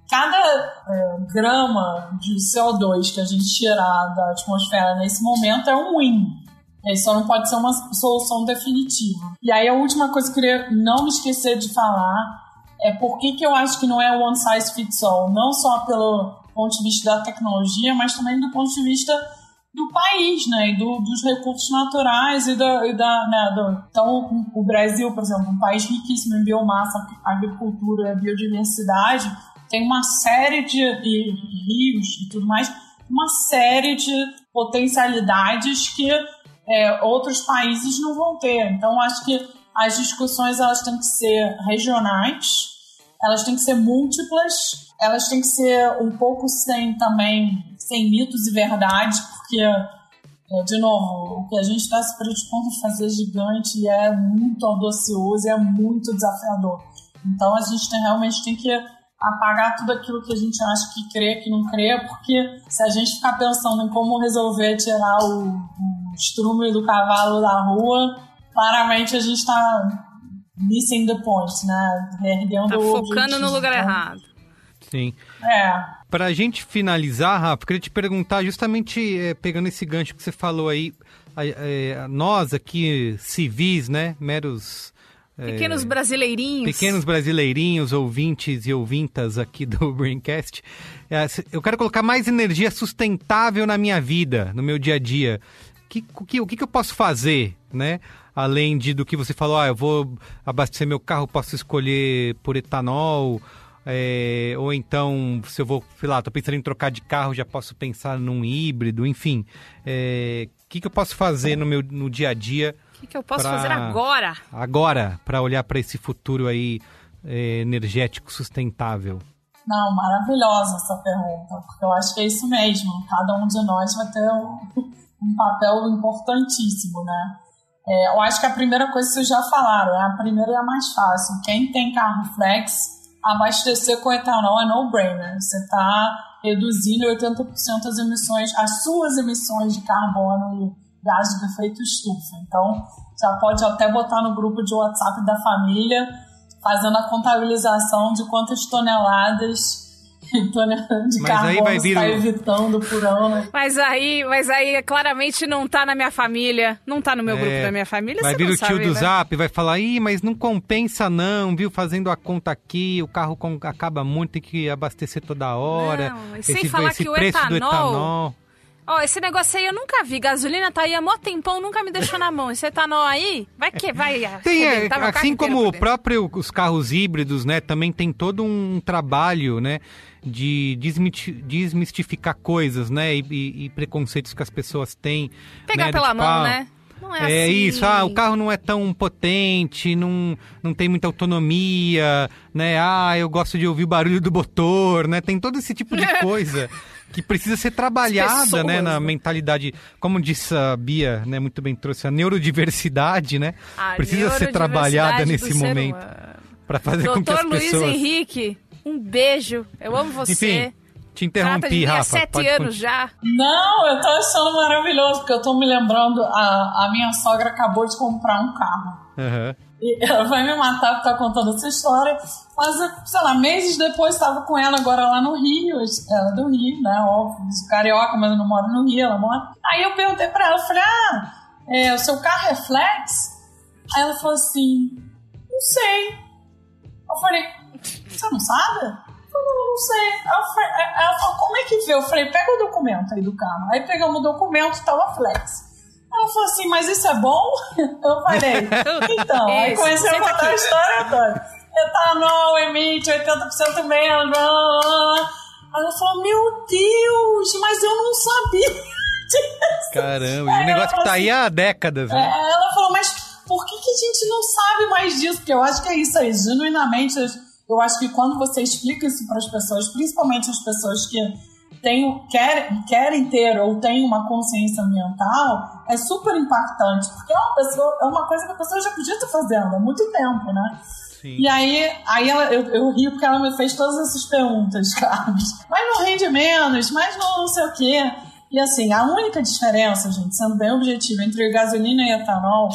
cada é, grama de CO2 que a gente tirar da atmosfera nesse momento é um win. Isso não pode ser uma solução definitiva. E aí a última coisa que eu queria não me esquecer de falar é por que, que eu acho que não é one size fits all. Não só pelo ponto de vista da tecnologia, mas também do ponto de vista do país, né, e do, dos recursos naturais e da, e da né, do, então o Brasil, por exemplo, um país riquíssimo em biomassa, agricultura, biodiversidade, tem uma série de e, rios e tudo mais, uma série de potencialidades que é, outros países não vão ter. Então acho que as discussões elas têm que ser regionais, elas têm que ser múltiplas, elas têm que ser um pouco sem também sem mitos e verdades, porque, é, de novo, o que a gente está se predispondo a fazer é gigante e é muito audacioso é muito desafiador. Então a gente tem, realmente tem que apagar tudo aquilo que a gente acha que crê, que não crê, porque se a gente ficar pensando em como resolver tirar o, o estrume do cavalo da rua, claramente a gente está missing the point, né? Perdendo tá focando no lugar então, errado. Sim. É. Pra gente finalizar, Rafa, queria te perguntar, justamente é, pegando esse gancho que você falou aí, é, nós aqui, civis, né, meros... É, pequenos brasileirinhos. Pequenos brasileirinhos, ouvintes e ouvintas aqui do Braincast. É, eu quero colocar mais energia sustentável na minha vida, no meu dia a dia. Que, o, que, o que eu posso fazer, né? Além de do que você falou, ah, eu vou abastecer meu carro, posso escolher por etanol, é, ou então, se eu vou, sei lá, tô pensando em trocar de carro, já posso pensar num híbrido, enfim. O é, que, que eu posso fazer no meu no dia a dia? O que, que eu posso pra, fazer agora? Agora, para olhar para esse futuro aí é, energético sustentável. Não, maravilhosa essa pergunta, porque eu acho que é isso mesmo. Cada um de nós vai ter um, um papel importantíssimo, né? É, eu acho que a primeira coisa que vocês já falaram, é a primeira e a mais fácil. Quem tem carro flex, abastecer com etanol é no-brainer. Você está reduzindo 80% as emissões, as suas emissões de carbono e gases de efeito estufa. Então, já pode até botar no grupo de WhatsApp da família, fazendo a contabilização de quantas toneladas de mas carbono aí vai vir está o... evitando por ano. Mas aí, mas aí claramente não tá na minha família, não tá no meu é, grupo da minha família, Vai vir o tio do né? Zap, vai falar, ih, mas não compensa não, viu? Fazendo a conta aqui, o carro acaba muito, tem que abastecer toda hora. Não, esse, sem falar esse que o etanol, etanol... Ó, oh, esse negócio aí eu nunca vi. Gasolina tá aí há mó tempão, nunca me deixou na mão. Esse etanol aí, vai que vai. Tem, é, assim como o próprio os carros híbridos, né, também tem todo um trabalho, né, de desmistificar coisas, né, e, e, e preconceitos que as pessoas têm. Pegar né, pela tipo, mão, ah, né? Não é, é assim. isso, ah, o carro não é tão potente, não, não tem muita autonomia, né? Ah, eu gosto de ouvir o barulho do motor, né? Tem todo esse tipo de coisa que precisa ser trabalhada, pessoas, né, na né? mentalidade, como disse a Bia, né, muito bem trouxe a neurodiversidade, né? A precisa ser trabalhada nesse momento para fazer Doutor com que as Luiz pessoas Henrique, um beijo. Eu amo você. Enfim, te interrompi, Rafa. Há sete anos já. Não, eu tô achando maravilhoso, porque eu tô me lembrando, a, a minha sogra acabou de comprar um carro. Uhum. Ela vai me matar por estar contando essa história. Mas, sei lá, meses depois estava com ela agora lá no Rio. Ela é do Rio, né? Óbvio, sou carioca, mas eu não moro no Rio, ela mora. Aí eu perguntei pra ela, falei, ah, é, o seu carro é flex? Aí ela falou assim, não sei. Eu falei, você não sabe? Falei, não sei. Ela falou, como é que vê? Eu falei, pega o documento aí do carro. Aí pegamos o documento, tava flex. Ela falou assim, mas isso é bom? Eu falei, então, aí comecei a contar a história toda. Etanol emite 80% menos, blá, blá, blá. Aí ela falou, meu Deus, mas eu não sabia Caramba, e o negócio que tá assim, aí há décadas, né? É, ela falou, mas por que, que a gente não sabe mais disso? Porque eu acho que é isso aí, genuinamente, eu acho que quando você explica isso para as pessoas, principalmente as pessoas que têm, querem, querem ter ou têm uma consciência ambiental, é super impactante, porque é uma, pessoa, é uma coisa que a pessoa já podia estar fazendo há muito tempo, né? Sim. E aí, aí ela, eu, eu rio porque ela me fez todas essas perguntas, Carlos. Mas não rende menos, mas não, não sei o quê. E assim, a única diferença, gente, sendo bem objetivo, entre gasolina e etanol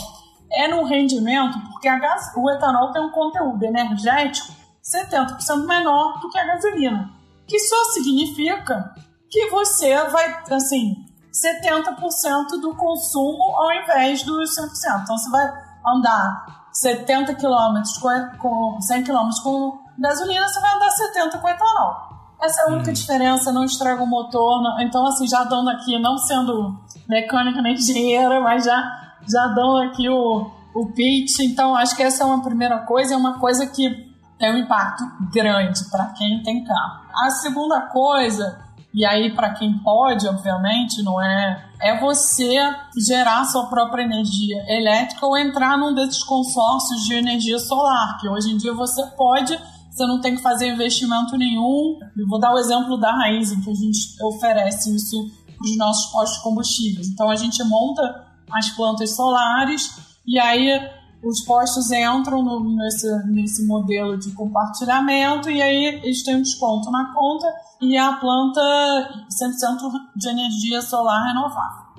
é no rendimento, porque a gas, o etanol tem um conteúdo energético 70% menor do que a gasolina que só significa que você vai, assim, 70% do consumo ao invés dos 100%. Então, você vai andar 70 km com, com 100 km com gasolina, você vai andar 70 com etanol. Essa é a única hum. diferença, não estraga o motor. Não, então, assim, já dando aqui, não sendo mecânica nem engenheira, mas já, já dando aqui o, o pitch. Então, acho que essa é uma primeira coisa, é uma coisa que tem um impacto grande para quem tem carro. A segunda coisa, e aí para quem pode, obviamente, não é, é você gerar sua própria energia elétrica ou entrar num desses consórcios de energia solar, que hoje em dia você pode, você não tem que fazer investimento nenhum. Eu vou dar o exemplo da Raiz, que a gente oferece isso para os nossos postos de combustíveis. Então a gente monta as plantas solares e aí os postos entram no, nesse, nesse modelo de compartilhamento e aí eles têm um desconto na conta e a planta 100% de energia solar renovável.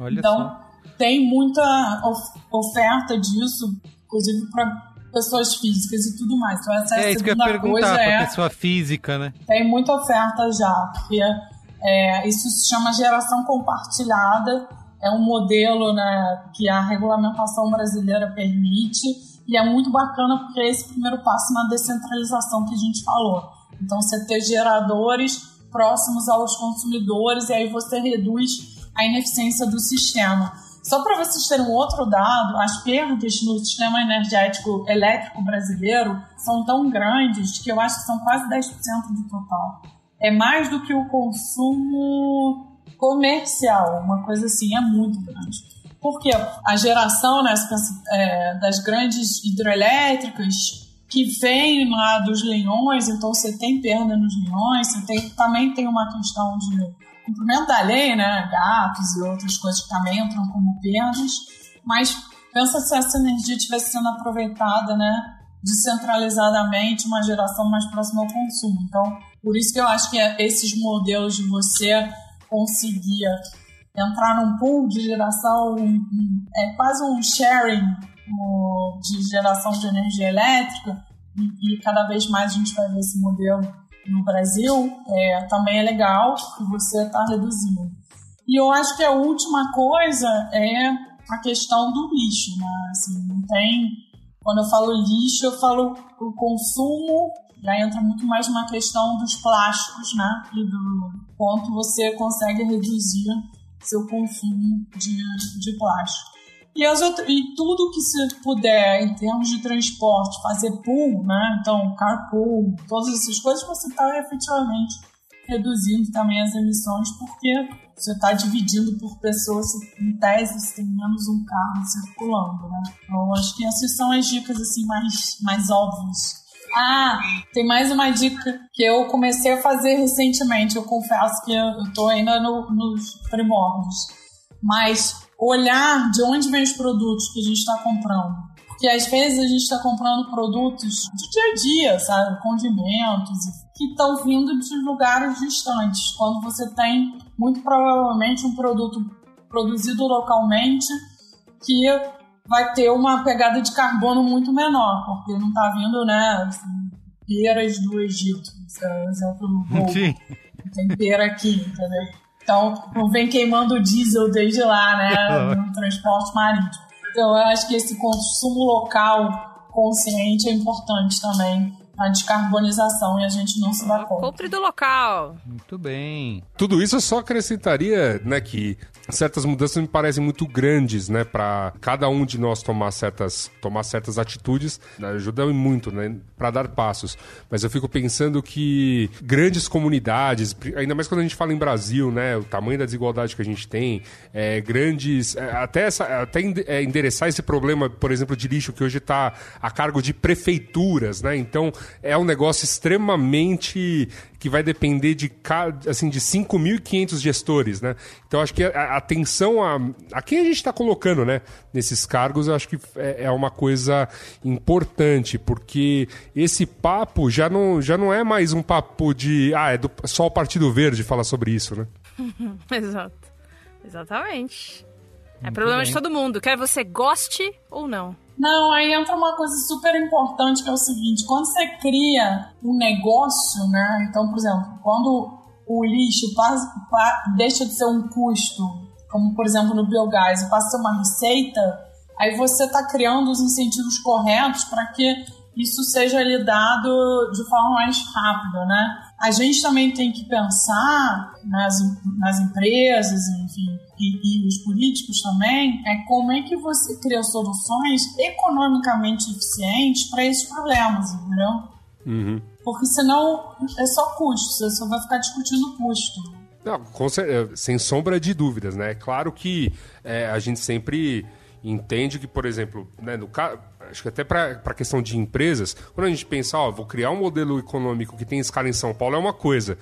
Olha então, só. tem muita oferta disso, inclusive para pessoas físicas e tudo mais. Então, essa é, é isso que eu ia perguntar para é, pessoa física, né? Tem muita oferta já, porque é, isso se chama geração compartilhada é um modelo né, que a regulamentação brasileira permite e é muito bacana porque é esse primeiro passo na descentralização que a gente falou. Então, você ter geradores próximos aos consumidores e aí você reduz a ineficiência do sistema. Só para vocês terem um outro dado, as perdas no sistema energético elétrico brasileiro são tão grandes que eu acho que são quase 10% do total. É mais do que o consumo comercial, uma coisa assim, é muito grande. Porque a geração né, é, das grandes hidroelétricas que vem lá dos leilões, então você tem perda nos leilões, você tem, também tem uma questão de cumprimento da lei, né? Gatos e outras coisas que também entram como perdas, mas pensa se essa energia estivesse sendo aproveitada, né? Descentralizadamente, uma geração mais próxima ao consumo. Então, por isso que eu acho que esses modelos de você conseguir entrar num pool de geração, é quase um sharing de geração de energia elétrica, e, cada vez mais a gente vai ver esse modelo no Brasil, é, também é legal que você está reduzindo. E eu acho que a última coisa é a questão do lixo, né? Assim, não tem. Quando eu falo lixo, eu falo o consumo, aí entra muito mais uma questão dos plásticos, né? E do quanto você consegue reduzir seu consumo de, de plástico. E, as outras, e tudo que se puder, em termos de transporte, fazer pool, né? Então, carpool, todas essas coisas, você está efetivamente reduzindo também as emissões, porque você está dividindo por pessoas, em tese, você tem menos um carro circulando, né? Então, acho que essas são as dicas, assim, mais, mais óbvias. Ah, tem mais uma dica que eu comecei a fazer recentemente. Eu confesso que eu estou ainda no, nos primórdios. Mas olhar de onde vem os produtos que a gente está comprando. Porque às vezes a gente está comprando produtos do dia a dia, sabe? Condimentos, que estão vindo de lugares distantes. Quando você tem, muito provavelmente, um produto produzido localmente que vai ter uma pegada de carbono muito menor, porque não está vindo, né, assim, peiras do Egito, por é exemplo, Sim. Tem pera aqui, entendeu? Então, não vem queimando diesel desde lá, né, no transporte marítimo. Então, eu acho que esse consumo local consciente é importante também na descarbonização e a gente não se dá conta. Compre do local. Muito bem. Tudo isso eu só acrescentaria, né, que certas mudanças me parecem muito grandes, né, para cada um de nós tomar certas, tomar certas atitudes, né, ajuda muito, né, para dar passos. Mas eu fico pensando que grandes comunidades, ainda mais quando a gente fala em Brasil, né, o tamanho da desigualdade que a gente tem, é, grandes, é, até essa, até é, endereçar esse problema, por exemplo, de lixo que hoje está a cargo de prefeituras, né? Então é um negócio extremamente que vai depender de assim de 5.500 gestores, né? Então acho que a atenção a, a quem a gente está colocando, né, nesses cargos, eu acho que é, é, uma coisa importante, porque esse papo já não, já não é mais um papo de ah, é do, só o Partido Verde falar sobre isso, né? Exato. Exatamente. É Muito problema bem. de todo mundo, quer você goste ou não. Não, aí entra uma coisa super importante que é o seguinte: quando você cria um negócio, né? Então, por exemplo, quando o lixo passa, deixa de ser um custo, como por exemplo no biogás, e passa a ser uma receita, aí você está criando os incentivos corretos para que isso seja lidado de forma mais rápida, né? A gente também tem que pensar nas, nas empresas, enfim, e, e os políticos também, é como é que você cria soluções economicamente eficientes para esses problemas, entendeu? Uhum. Porque senão é só custo, você só vai ficar discutindo custo. Não, é, sem sombra de dúvidas, né? É claro que é, a gente sempre entende que, por exemplo, né, no caso acho que até para a questão de empresas, quando a gente pensa, ó, vou criar um modelo econômico que tem escala em São Paulo, é uma coisa.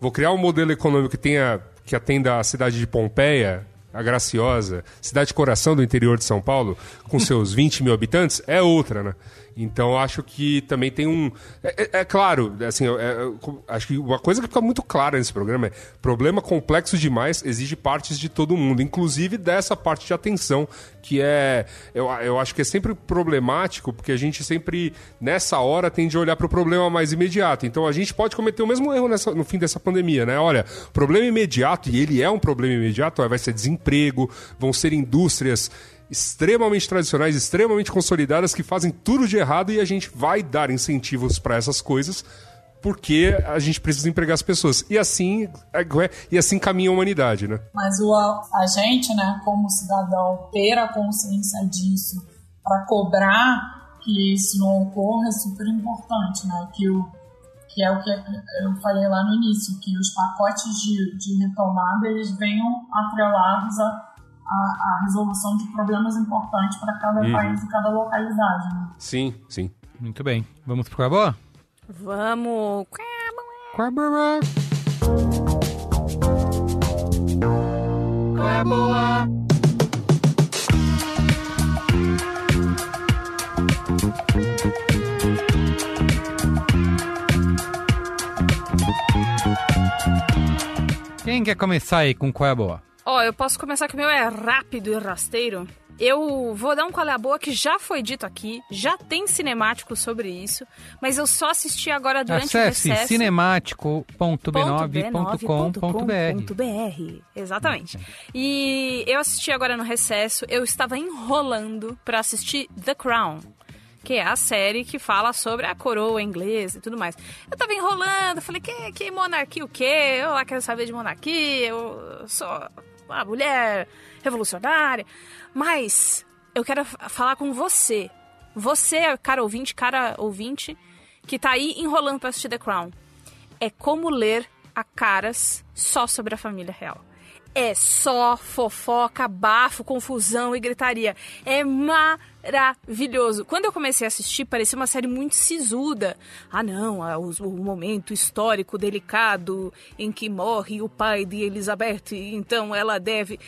Vou criar um modelo econômico que tenha que atenda a cidade de Pompeia, a Graciosa, cidade coração do interior de São Paulo, com seus 20 mil habitantes, é outra, né? Então acho que também tem um. É, é, é claro, assim, é, é acho que uma coisa que fica muito clara nesse programa é problema complexo demais exige partes de todo mundo, inclusive dessa parte de atenção, que é. Eu, eu acho que é sempre problemático, porque a gente sempre, nessa hora, tende a olhar para o problema mais imediato. Então a gente pode cometer o mesmo erro nessa, no fim dessa pandemia, né? Olha, problema imediato, e ele é um problema imediato, vai ser desemprego, vão ser indústrias extremamente tradicionais, extremamente consolidadas, que fazem tudo de errado e a gente vai dar incentivos para essas coisas porque a gente precisa empregar as pessoas. E assim, é, e assim caminha a humanidade, né? Mas o, a gente, né, como cidadão, ter a consciência disso para cobrar que isso não ocorra é super importante, né? Que, o, que é o que eu falei lá no início, que os pacotes de, de retomada eles venham atrelados a a, a resolução de problemas importantes para cada uhum. país e cada localidade. Né? Sim, sim. Muito bem. Vamos pro Boa? Vamos. Qual é a Boa? Qual é a boa? Quem quer começar aí com Qual é a Boa? Ó, eu posso começar que o meu é rápido e rasteiro. Eu vou dar um qual é a boa que já foi dito aqui, já tem cinemático sobre isso, mas eu só assisti agora durante Acesse o recesso. cinemático.b9.com.br. Exatamente. E eu assisti agora no recesso, eu estava enrolando pra assistir The Crown. Que é a série que fala sobre a coroa inglesa e tudo mais. Eu tava enrolando, falei, que, que monarquia o quê? Eu lá quero saber de monarquia, eu sou uma mulher revolucionária. Mas eu quero falar com você. Você, cara ouvinte, cara ouvinte, que tá aí enrolando pra assistir The Crown. É como ler a caras só sobre a família real. É só fofoca, bafo, confusão e gritaria. É maravilhoso. Quando eu comecei a assistir, parecia uma série muito sisuda. Ah, não, é o, o momento histórico delicado em que morre o pai de Elizabeth, então ela deve.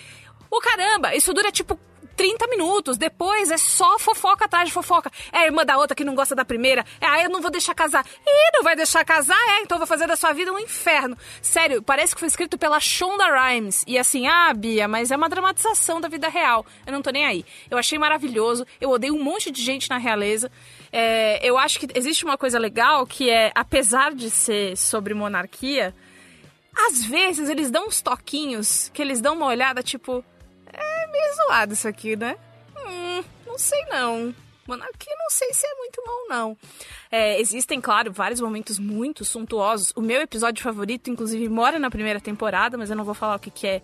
Ô caramba, isso dura tipo 30 minutos. Depois é só fofoca atrás de fofoca. É a irmã da outra que não gosta da primeira. É, ah, eu não vou deixar casar. Ih, não vai deixar casar? É, então vou fazer da sua vida um inferno. Sério, parece que foi escrito pela Shonda Rhimes. E assim, ah, Bia, mas é uma dramatização da vida real. Eu não tô nem aí. Eu achei maravilhoso. Eu odeio um monte de gente na realeza. É, eu acho que existe uma coisa legal que é, apesar de ser sobre monarquia, às vezes eles dão uns toquinhos que eles dão uma olhada tipo. É meio zoado isso aqui, né? Hum, não sei não. Monarquia não sei se é muito bom, não. É, existem, claro, vários momentos muito suntuosos. O meu episódio favorito, inclusive, mora na primeira temporada, mas eu não vou falar o que, que é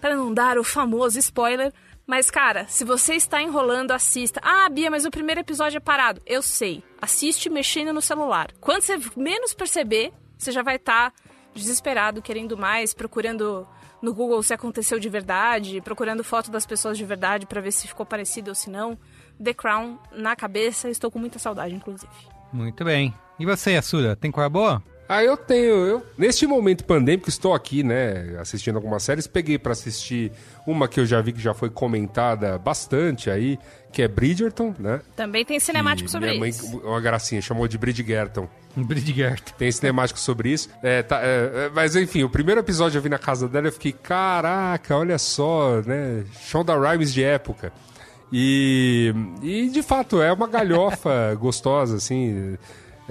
para não dar o famoso spoiler. Mas, cara, se você está enrolando, assista. Ah, Bia, mas o primeiro episódio é parado. Eu sei. Assiste mexendo no celular. Quando você menos perceber, você já vai estar desesperado, querendo mais, procurando no Google se aconteceu de verdade, procurando foto das pessoas de verdade para ver se ficou parecido ou se não. The Crown na cabeça, estou com muita saudade, inclusive. Muito bem. E você, Assuda, tem a Boa? Ah, eu tenho. Eu, neste momento pandêmico, estou aqui, né, assistindo algumas séries. Peguei pra assistir uma que eu já vi que já foi comentada bastante aí, que é Bridgerton, né? Também tem cinemático Que sobre minha mãe, isso. Uma gracinha, chamou de Bridgerton. Bridgert. Tem cinemático sobre isso. É, tá, é, é, mas enfim, o primeiro episódio eu vi na casa dela eu fiquei, caraca, olha só, né? Shonda Rhimes de época. E, e de fato, é uma galhofa gostosa, assim.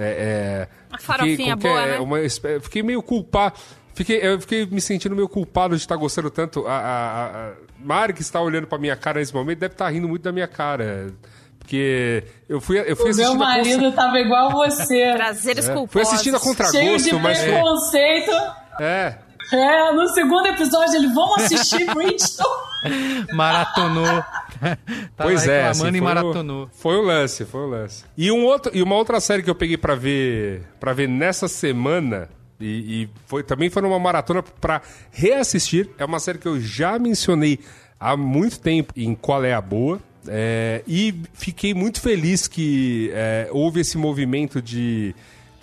É, é, Uma farofinha fiquei, boa, é, né? uma fiquei meio culpado. Fiquei, eu fiquei me sentindo meio culpado de estar gostando tanto. A, a, a Mari, que está olhando pra minha cara nesse momento, deve estar rindo muito da minha cara. Porque eu fui, eu fui O meu assistindo a consa- marido tava igual você. Prazeres é, culposos. Fui assistindo a Cheio de contragosto, mas. preconceito. É, É, no segundo episódio ele, vamos assistir Bridgerton. Maratonou. Tava pois é, assim, e maratonou. o, foi o lance, foi o lance. E, um outro, e uma outra série que eu peguei pra ver para ver nessa semana e, e foi, também foi numa maratona pra reassistir. É uma série que eu já mencionei há muito tempo em Qual é a Boa. É, e fiquei muito feliz que é, houve esse movimento de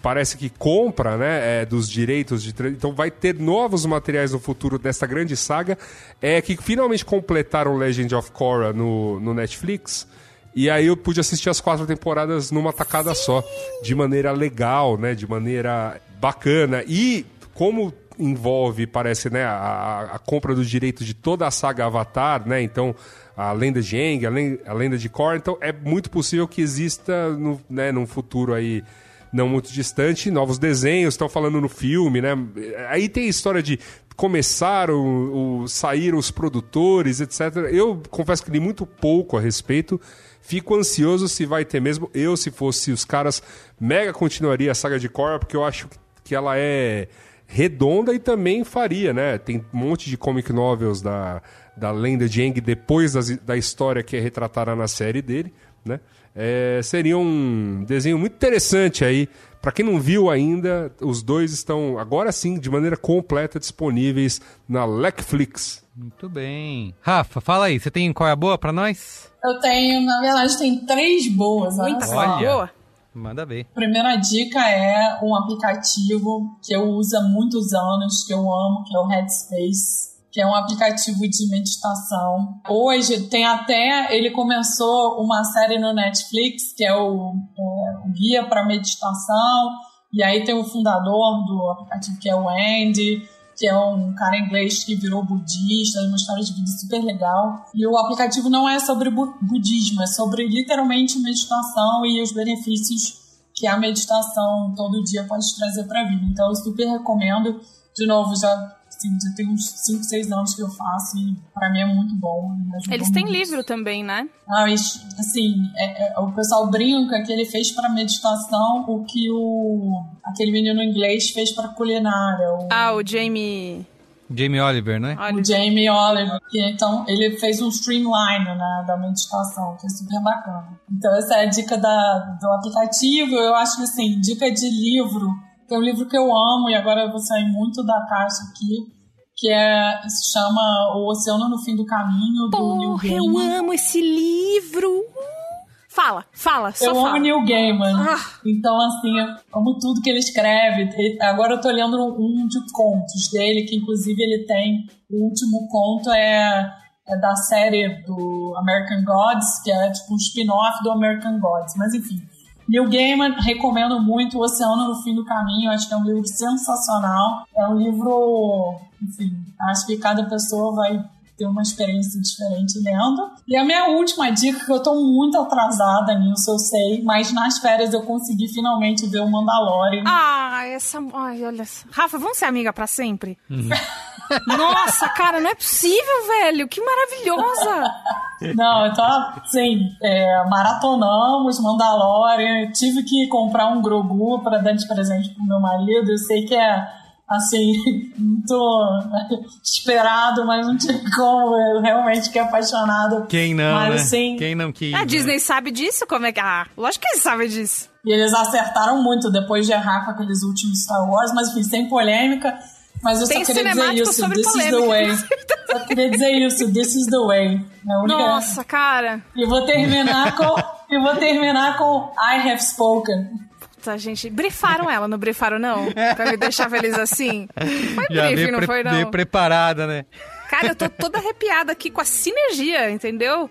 parece que compra né, é, dos direitos de então vai ter novos materiais no futuro dessa grande saga. É que finalmente completaram Legend of Korra no, no Netflix e aí eu pude assistir as quatro temporadas numa tacada só de maneira legal né de maneira bacana. E como envolve parece né a, a- compra dos direitos de toda a saga Avatar né então a lenda de Aang, a lenda de Korra, então é muito possível que exista no, né, num futuro aí não muito distante, novos desenhos, estão falando no filme, né? Aí tem a história de começar o, sair os produtores, etc. Eu confesso que li muito pouco a respeito. Fico ansioso se vai ter mesmo. Eu, se fosse os caras, mega continuaria a saga de Korra, porque eu acho que ela é redonda e também faria, né? Tem um monte de comic novels da, da lenda de Aang depois das- da história que é retratada na série dele, né? É, seria um desenho muito interessante aí. Pra quem não viu ainda, os dois estão agora sim, de maneira completa, disponíveis na Netflix. Muito bem. Rafa, fala aí, você tem Qual é a Boa pra nós? Eu tenho, na verdade, tem três boas, olha Muita só. coisa boa. Manda ver. Primeira dica é um aplicativo que eu uso há muitos anos, que eu amo, que é o Headspace que é um aplicativo de meditação. Hoje tem até, ele começou uma série no Netflix, que é o, é, o Guia para Meditação, e aí tem o fundador do aplicativo, que é o Andy, que é um cara inglês que virou budista, uma história de vida super legal. E o aplicativo não é sobre budismo, é sobre literalmente meditação e os benefícios que a meditação todo dia pode trazer para a vida. Então eu super recomendo. De novo, já já tem uns 5, 6 anos que eu faço e pra mim é muito bom. Eles têm livro também, né? Ah, assim, é, é, o pessoal brinca que ele fez pra meditação o que o aquele menino inglês fez pra culinária. O... Ah, o Jamie... Jamie Oliver, né? O Jamie Oliver. Que, então, ele fez um streamline né, da meditação, que é super bacana. Então, essa é a dica da, do aplicativo. Eu acho que, assim, dica de livro tem um livro que eu amo e agora eu vou sair muito da caixa aqui, que é se chama O Oceano no Fim do Caminho, do Porra, Neil Gaiman. eu amo esse livro! Fala, fala, só Eu fala. amo Neil Gaiman. Ah. Então, assim, eu amo tudo que ele escreve. Agora eu tô lendo um de contos dele, que inclusive ele tem. O último conto é, é da série do American Gods, que é tipo um spin-off do American Gods. Mas enfim. Neil Gaiman, recomendo muito O Oceano no Fim do Caminho, acho que é um livro sensacional. É um livro, enfim, acho que cada pessoa vai ter uma experiência diferente lendo. E a minha última dica, que eu tô muito atrasada nisso, eu sei, mas nas férias eu consegui finalmente ver o Mandalorian. Ah, essa. Ai, olha. só. Rafa, vamos ser amiga pra sempre? Nossa, cara, não é possível, velho. Que maravilhosa. Não, eu tô, assim, é, maratonamos Mandalorian, tive que comprar um Grogu para dar de presente pro meu marido, eu sei que é, assim, muito esperado, mas não tinha como, eu realmente fiquei apaixonado. Quem não, Mas, né? assim, Quem não quis. A né? Disney sabe disso? Como é que. Ah, lógico que eles sabem disso. E eles acertaram muito depois de errar com aqueles últimos Star Wars, mas enfim, sem polêmica. Mas eu Tem só queria dizer isso, sobre this is the polêmica, way. Só queria dizer isso, this is the way. É. Nossa, cara. E vou terminar com. E vou terminar com I have spoken. Puta, gente. Brifaram ela, não brifaram, não? Pra me deixar feliz assim? Foi Já briefing, veio, não foi, não? preparada, né? Cara, eu tô toda arrepiada aqui com a sinergia, entendeu?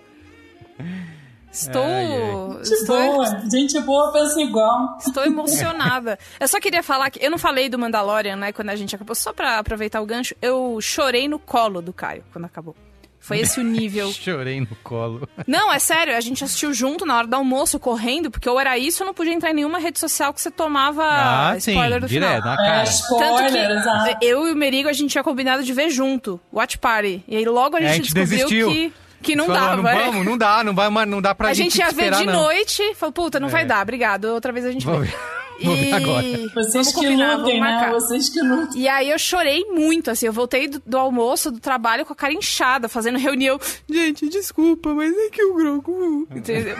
Estou. Ai, Gente Estou, boa, gente boa pensa igual. estou emocionada. Eu só queria falar que. Eu não falei do Mandalorian, né, quando a gente acabou, só pra aproveitar o gancho. Eu chorei no colo do Caio quando acabou. Foi esse o nível. Chorei no colo. Não, é sério, a gente assistiu junto na hora do almoço, correndo, porque ou era isso ou não podia entrar em nenhuma rede social que você tomava Ah, sim, spoiler do direto, final. na É, cara. Tanto spoiler, exato. que eu e o Merigo, a gente tinha combinado de ver junto, Watch Party. E aí logo a É, gente, a gente descobriu desistiu. que, que não Falou, dava. Não é. vamos, não dá, não vai, mas não dá pra a gente, gente ia ver esperar, de não. noite, falou, puta, não vai É. dar, obrigado, outra vez a gente ver. Vou ver agora. Vocês vamos que lutem, né? Vocês que lutem. E aí eu chorei muito, assim, eu voltei do, do almoço, do trabalho, com a cara inchada, fazendo reunião. Gente, desculpa, mas é que o Grogu...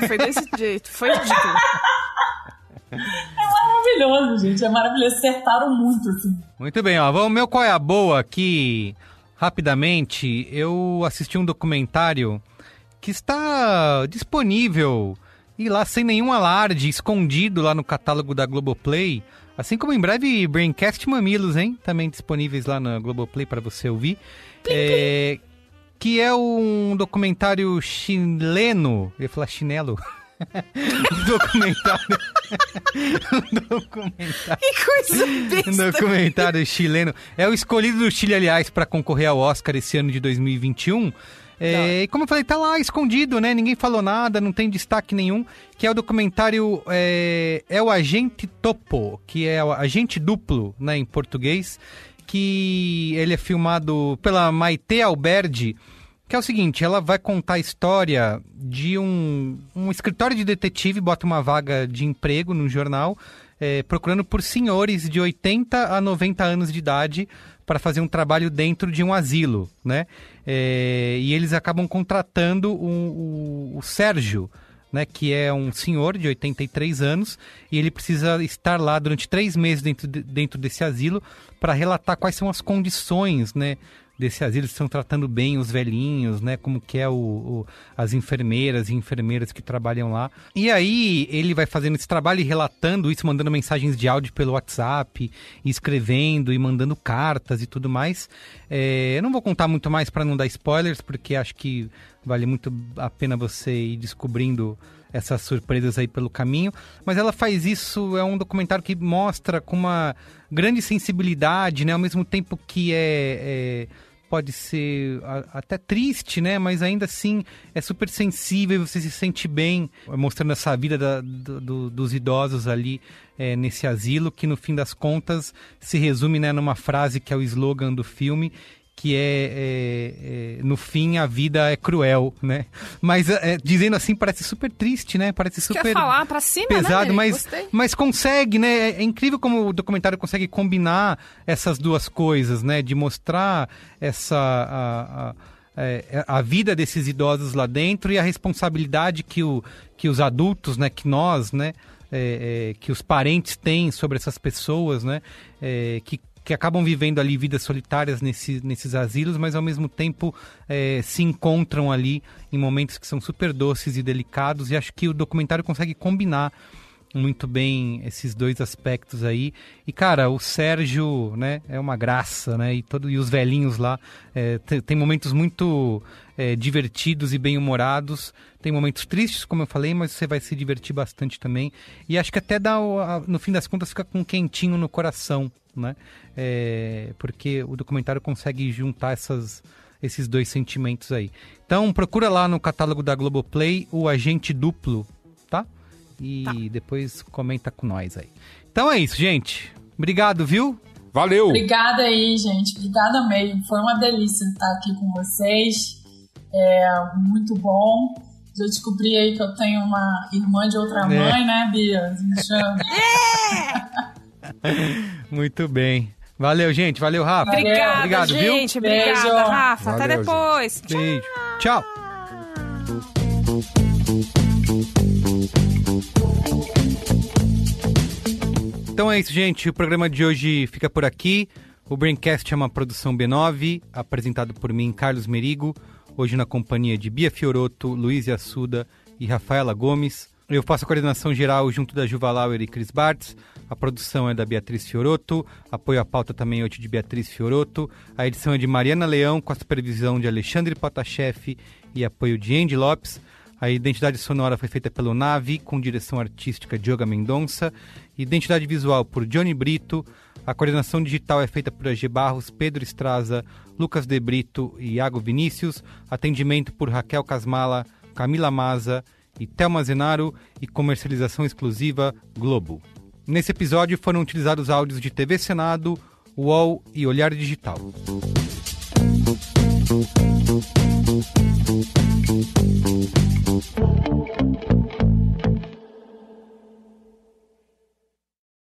Foi desse jeito, foi ridículo. É maravilhoso, gente. É maravilhoso. Acertaram muito, assim. Muito bem, ó. Vamos, meu qual é a boa aqui, rapidamente. Eu assisti um documentário que está disponível e lá sem nenhum alarde, escondido lá no catálogo da Globoplay. Assim como em breve Braincast Mamilos, hein? Também disponíveis lá na Globoplay para você ouvir. É, que é um documentário chileno. Eu ia falar chinelo. um documentário. um documentário. Que coisa Um besta. documentário chileno. É o escolhido do Chile, aliás, para concorrer ao Oscar esse ano de 2021. É, e como eu falei, tá lá escondido, né? Ninguém falou nada, não tem destaque nenhum. Que é o documentário é, é o Agente Topo, que é o Agente Duplo, né, em português. Que ele é filmado pela Maite Alberdi. Que é o seguinte, ela vai contar a história de um, um escritório de detetive, bota uma vaga de emprego no jornal, é, procurando por senhores de 80 a 90 anos de idade para fazer um trabalho dentro de um asilo, né? É, e eles acabam contratando o, o- o Sérgio, né, que é um senhor de 83 anos, e ele precisa estar lá durante três meses dentro, de- dentro desse asilo para relatar quais são as condições, né, desse asilo estão tratando bem os velhinhos, né? Como que é o, o, as enfermeiras e enfermeiras que trabalham lá. E aí ele vai fazendo esse trabalho e relatando isso, mandando mensagens de áudio pelo WhatsApp, escrevendo e mandando cartas e tudo mais. É, eu não vou contar muito mais para não dar spoilers, porque acho que vale muito a pena você ir descobrindo essas surpresas aí pelo caminho. Mas ela faz isso, é um documentário que mostra com uma grande sensibilidade, né? Ao mesmo tempo que é, é pode ser até triste, né? Mas ainda assim é super sensível você se sente bem mostrando essa vida da, do, dos idosos ali é, nesse asilo, que no fim das contas se resume né, numa frase que é o slogan do filme, que é, é, é, no fim a vida é cruel, né? Mas é, dizendo assim parece super triste, né? Parece super Quer falar pra cima, né, pesado, né, mas mas consegue, né? É, é incrível como o documentário consegue combinar essas duas coisas, né? De mostrar essa a, a, é, a vida desses idosos lá dentro e a responsabilidade que, o, que os adultos, né? Que nós, né? É, é, que os parentes têm sobre essas pessoas, né? É, que que acabam vivendo ali vidas solitárias nesse, nesses asilos, mas ao mesmo tempo é, se encontram ali em momentos que são super doces e delicados. E acho que o documentário consegue combinar muito bem esses dois aspectos aí. E, cara, o Sérgio, né, é uma graça, né? E, todo, e os velhinhos lá. É, tem, momentos muito é, divertidos e bem-humorados. Tem momentos tristes, como eu falei, mas você vai se divertir bastante também. E acho que até dá, no fim das contas, fica com um quentinho no coração, né? É, porque o documentário consegue juntar essas, esses dois sentimentos aí. Então procura lá no catálogo da Globoplay o Agente Duplo, tá? E tá. depois comenta com nós aí. Então é isso, gente. Obrigado, viu? Valeu! Obrigada aí, gente. Obrigada mesmo. Foi uma delícia estar aqui com vocês. É muito bom. Já descobri aí que eu tenho uma irmã de outra é. mãe, né, Bia? Me chama. Muito bem. Valeu, gente. Valeu, Rafa. Obrigada, Obrigado, gente. Viu? Obrigada, Beijo. Rafa. Valeu, Até depois. Gente. Beijo. Tchau. Então é isso, gente. O programa de hoje fica por aqui. O Braincast é uma produção B9, apresentado por mim, Carlos Merigo, hoje na companhia de Bia Fioroto, Luiz Assuda e Rafaela Gomes. Eu faço a coordenação geral junto da Juva Lauer e Cris Bartz. A produção é da Beatriz Fioroto. Apoio à pauta também hoje de Beatriz Fioroto. A edição é de Mariana Leão, com a supervisão de Alexandre Potashev e apoio de Andy Lopes. A identidade sonora foi feita pelo Navi, com direção artística de Yoga Mendonça. Identidade visual por Johnny Brito. A coordenação digital é feita por AG Barros, Pedro Estraza, Lucas De Brito e Iago Vinícius. Atendimento por Raquel Casmala, Camila Maza e Thelma Zenaro e comercialização exclusiva Globo. Nesse episódio foram utilizados áudios de TV Senado, UOL e Olhar Digital.